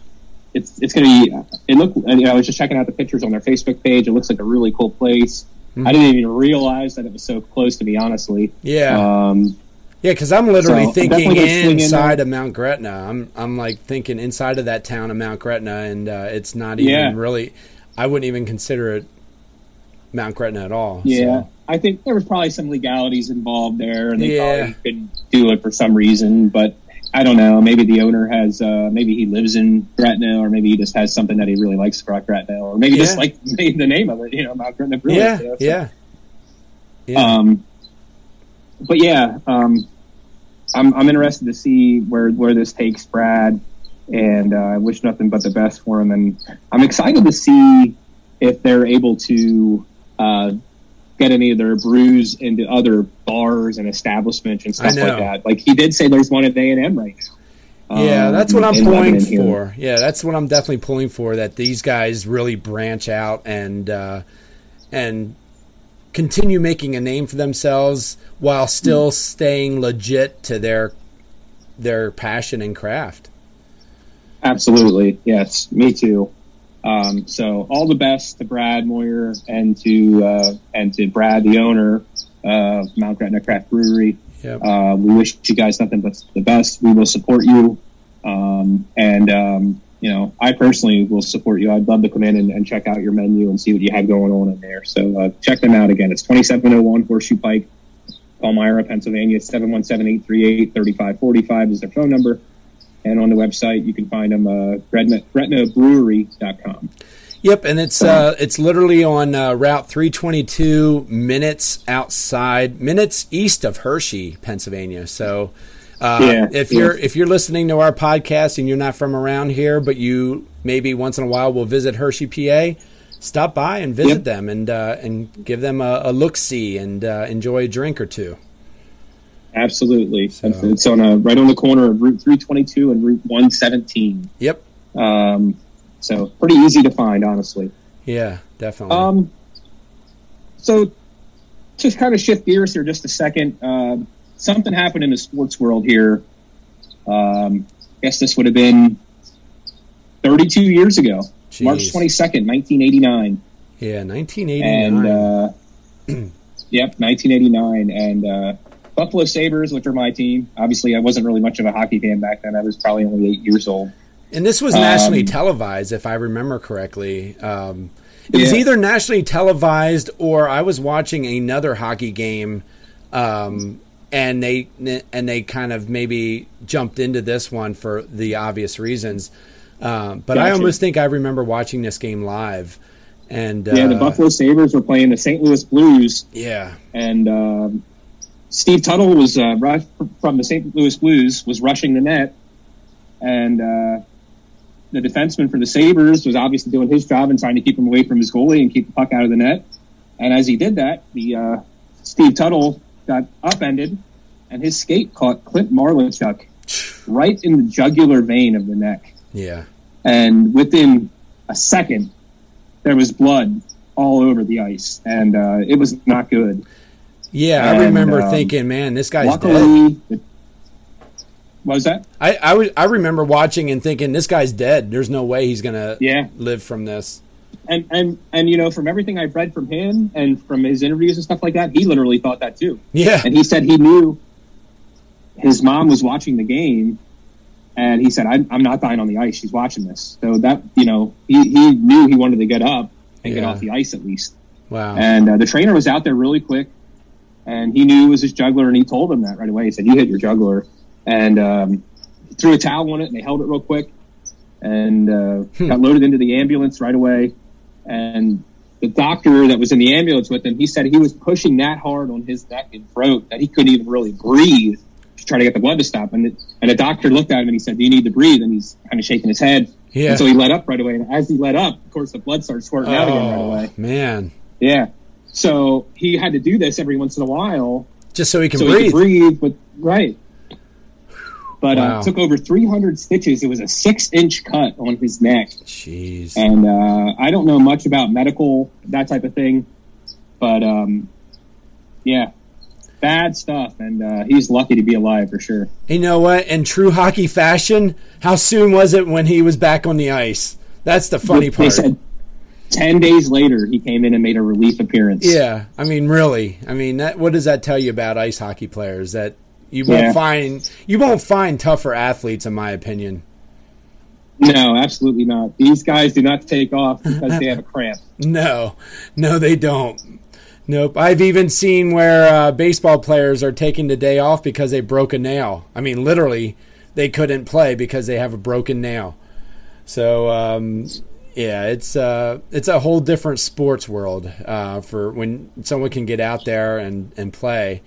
it's it's going to be. It looked. you know, I was just checking out the pictures on their Facebook page. It looks like a really cool place. Mm-hmm. I didn't even realize that it was so close to me. Honestly, Yeah, um, yeah, because I'm literally so, thinking gonna in inside of Mount Gretna. I'm I'm like thinking inside of that town of Mount Gretna, and uh, it's not even Yeah. really. I wouldn't even consider it Mount Gretna at all. yeah. so. I think there was probably some legalities involved there, and they Yeah. probably could do it for some reason. But I don't know. Maybe the owner has. Uh, maybe he lives in Gretna, or maybe he just has something that he really likes about Gretna, or maybe just like the name of it. You know, Mount Brewing. yeah, you know, so- yeah, yeah. Um, but yeah, um, I'm I'm interested to see where where this takes Brad, and uh, I wish nothing but the best for him. And I'm excited to see if they're able to uh, get any of their brews into other bars and establishments and stuff like that. Like he did say, there's one at A and M right now. Yeah, um, that's what I'm in pulling for. Yeah, that's what I'm definitely pulling for. That these guys really branch out and uh, and continue making a name for themselves while still staying legit to their their passion and craft. Absolutely, yes, me too. Um, so all the best to Brad Moyer and to uh, and to Brad, the owner of Mount Gretna Craft Brewery. Yep. Uh, we wish you guys nothing but the best. We will support you, um, and um, you know, I personally will support you. I'd love to come in and, and check out your menu and see what you have going on in there. So uh, check them out again. It's twenty seven oh one Horseshoe Pike, Palmyra, Pennsylvania. 717-838-3545 is their phone number. And on the website, you can find them uh, Gretna, GretnaBrewery.com. Yep, and it's uh, it's literally on uh, Route 322, minutes outside, minutes east of Hershey, Pennsylvania. So, uh, Yeah, if yeah. you're if you're listening to our podcast and you're not from around here, but you maybe once in a while will visit Hershey, PA, stop by and visit Yep. them and uh, and give them a, a look see and uh, enjoy a drink or two. Absolutely. So- It's on a, right on the corner of Route 322 and Route 117. Yep. Um, so pretty easy to find, honestly. Yeah, definitely. Um, so just kind of shift gears here just a second. Um something happened in the sports world here. Um, I guess this would have been 32 years ago, March 22nd, 1989. yeah, 1989. And 1989. uh, yep, 1989. And uh, Buffalo Sabres, which are my team. Obviously, I wasn't really much of a hockey fan back then. I was probably only eight years old. And this was nationally Um, televised, if I remember correctly. Um, it was either nationally televised or I was watching another hockey game, um, and they and they kind of maybe jumped into this one for the obvious reasons. Um, but I almost think I remember watching this game live. And uh, Yeah, the Buffalo Sabres were playing the St. Louis Blues, Yeah, and um, Steve Tuttle was uh, rush, from the St. Louis Blues was rushing the net, and uh, the defenseman for the Sabres was obviously doing his job and trying to keep him away from his goalie and keep the puck out of the net. And as he did that, the uh, Steve Tuttle got upended, and his skate caught Clint Malarchuk right in the jugular vein of the neck. yeah, and within a second, there was blood all over the ice, and uh, it was not good. Yeah. I remember um, thinking, man, this guy's dead. Luckily, it- what was that? I, I, was- I remember watching and thinking, this guy's dead. There's no way he's gonna Yeah. live from this. and and and you know, from everything I've read from him and from his interviews and stuff like that, he literally thought that too. Yeah. And he said he knew his mom was watching the game, and he said, "I'm, I'm not dying on the ice. She's watching this." So that you know, he, he knew he wanted to get up and get off the ice at least. Wow. And uh, the trainer was out there really quick, and he knew it was his jugular, and he told him that right away. He said, "You hit your jugular," and um, threw a towel on it, and they held it real quick, and uh, got loaded into the ambulance right away. And the doctor that was in the ambulance with him, he said he was pushing that hard on his neck and throat that he couldn't even really breathe to try to get the blood to stop. And it, and the doctor looked at him and he said, "Do you need to breathe?" And he's kind of shaking his head. Yeah. And so he let up right away. And as he let up, of course, the blood started squirting out again right oh, away. man. Yeah. So he had to do this every once in a while Just so he can so breathe. he could breathe, but right. But Wow. uh, took over 300 stitches. It was a six inch cut on his neck. Jeez. And uh, I don't know much about medical, that type of thing. But um, yeah, bad stuff. And uh, he's lucky to be alive for sure. You know what? In true hockey fashion, how soon was it when he was back on the ice? That's the funny They part. said 10 days later, he came in and made a relief appearance. Yeah, I mean, really. I mean, that, what does that tell you about ice hockey players? That you won't Yeah. find you won't find tougher athletes, in my opinion. No, absolutely not. These guys do not take off because they have a cramp. No, no, they don't. Nope. I've even seen where uh, baseball players are taking the day off because they broke a nail. I mean, literally, they couldn't play because they have a broken nail. So, um, yeah, it's uh, it's a whole different sports world uh, for when someone can get out there and, and play.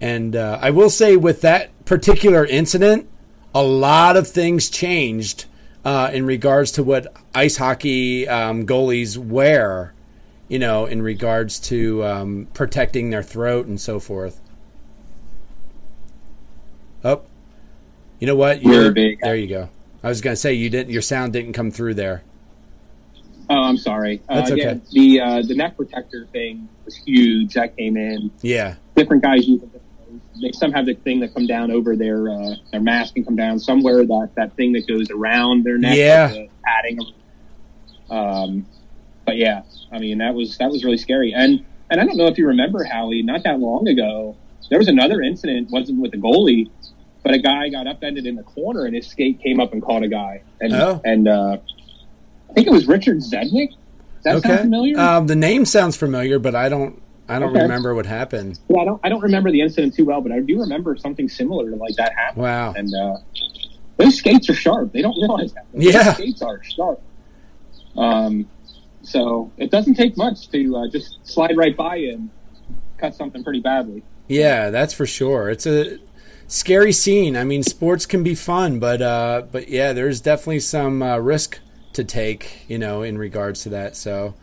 And uh, I will say, with that particular incident, a lot of things changed uh, in regards to what ice hockey um, goalies wear, you know, in regards to um, protecting their throat and so forth. Oh, you know what? Big. There you go. I was gonna say you didn't. Your sound didn't come through there. Oh, I'm sorry. That's uh, okay. Yeah, the uh, the neck protector thing was huge. That came in. Yeah, Different guys use it. They some have the thing that come down over their uh, their mask and come down somewhere. That that thing that goes around their neck. Yeah. the padding. Um, but yeah, I mean that was that was really scary. And and I don't know if you remember Howie. Not that long ago, there was another incident. wasn't with the goalie, but a guy got upended in the corner and his skate came up and caught a guy. And Oh. and uh, think it was Richard Zednik. Does that okay. familiar? Um, the name sounds familiar, but I don't. I don't Okay. remember what happened. Yeah, I don't I don't remember the incident too well, but I do remember something similar to like that happened. Wow. And uh, those skates are sharp. They don't realize that. Those Yeah. skates are sharp. Um, so it doesn't take much to uh, just slide right by and cut something pretty badly. Yeah, that's for sure. It's a scary scene. I mean, sports can be fun, but uh, but yeah, there's definitely some uh, risk to take, you know, in regards to that. So,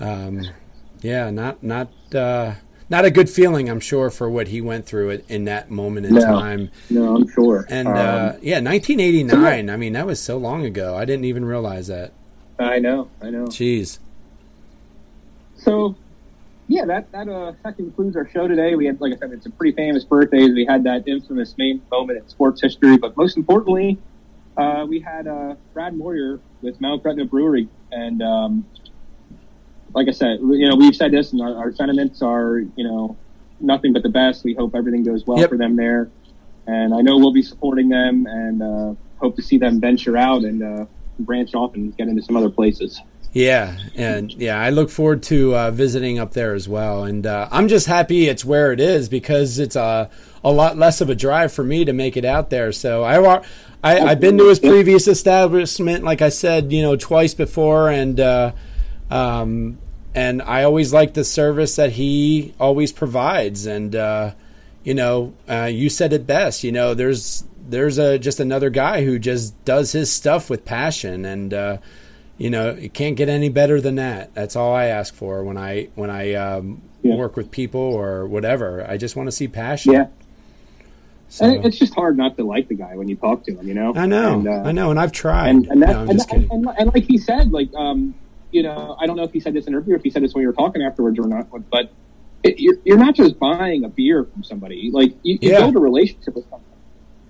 um, yeah, not not uh, not a good feeling, I'm sure, for what he went through it in that moment in No. time. No, I'm sure. And Um, uh, yeah, 1989. I mean, that was so long ago. I didn't even realize that. I know, I know. Jeez. So, yeah, that that uh, that concludes our show today. We had, like I said, it's a pretty famous birthdays. We had that infamous main moment in sports history, but most importantly, uh, we had uh, Brad Moyer with Mount Gretna Brewery, and um, like I said, you know, we've said this, and our, our sentiments are, you know, nothing but the best. We hope everything goes well Yep. for them there, and I know we'll be supporting them, and uh, hope to see them venture out and uh, branch off and get into some other places. Yeah, and yeah, I look forward to uh, visiting up there as well. And uh, I'm just happy it's where it is because it's a a lot less of a drive for me to make it out there. So I, I I've been to his previous establishment, like I said, you know, twice before, and uh, um, and I always like the service that he always provides. And uh, you know, uh, you said it best. You know, there's there's a just another guy who just does his stuff with passion and. You know it can't get any better than that that's all i ask for when i when i um, Yeah. work with people or whatever i just want to see passion Yeah. so, And it's just hard not to like the guy when you talk to him, you know. i know And, uh, i know and i've tried And, and, that, no, and, and, and, like he said, like um, you know, I don't know if he said this in interview, or if he said this when we were talking afterwards or not, but it, you're you're not just buying a beer from somebody. Like you, you Yeah. build a relationship with someone,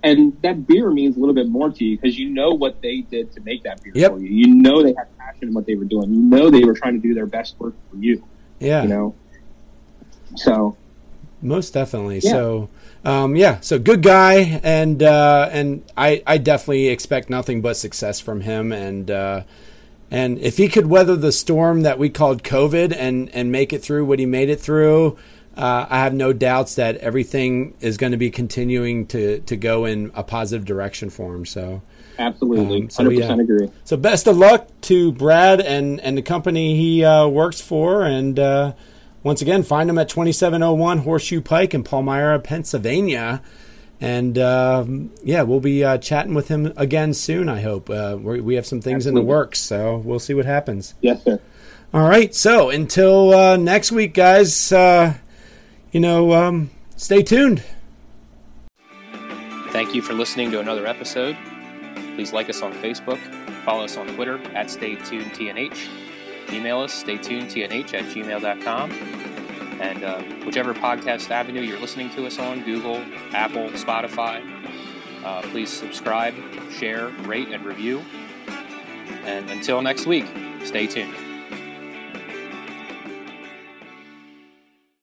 and that beer means a little bit more to you because you know what they did to make that beer Yep. for you. You know they had passion in what they were doing. You know they were trying to do their best work for you. Yeah. You know, so Most definitely. Yeah. So, um, yeah. So good guy, and uh, and I I definitely expect nothing but success from him, and uh, and if he could weather the storm that we called COVID and and make it through what he made it through. Uh, I have no doubts that everything is going to be continuing to, to go in a positive direction for him. So, absolutely, Um, so, hundred percent yeah. agree. so best of luck to Brad and, and the company he uh, works for. And uh, once again, find him at 2701 Horseshoe Pike in Palmyra, Pennsylvania. And um, yeah, we'll be uh, chatting with him again soon, I hope. Uh, we have some things in the works, so we'll see what happens. Yes, sir. All right, so until uh, next week, guys, uh, you know, um, stay tuned. Thank you for listening to another episode. Please like us on Facebook, follow us on Twitter at StayTunedTNH, email us staytunedtnh at gmail.com, and uh, whichever podcast avenue you're listening to us on Google, Apple, Spotify. Uh, please subscribe, share, rate, and review. And until next week, stay tuned.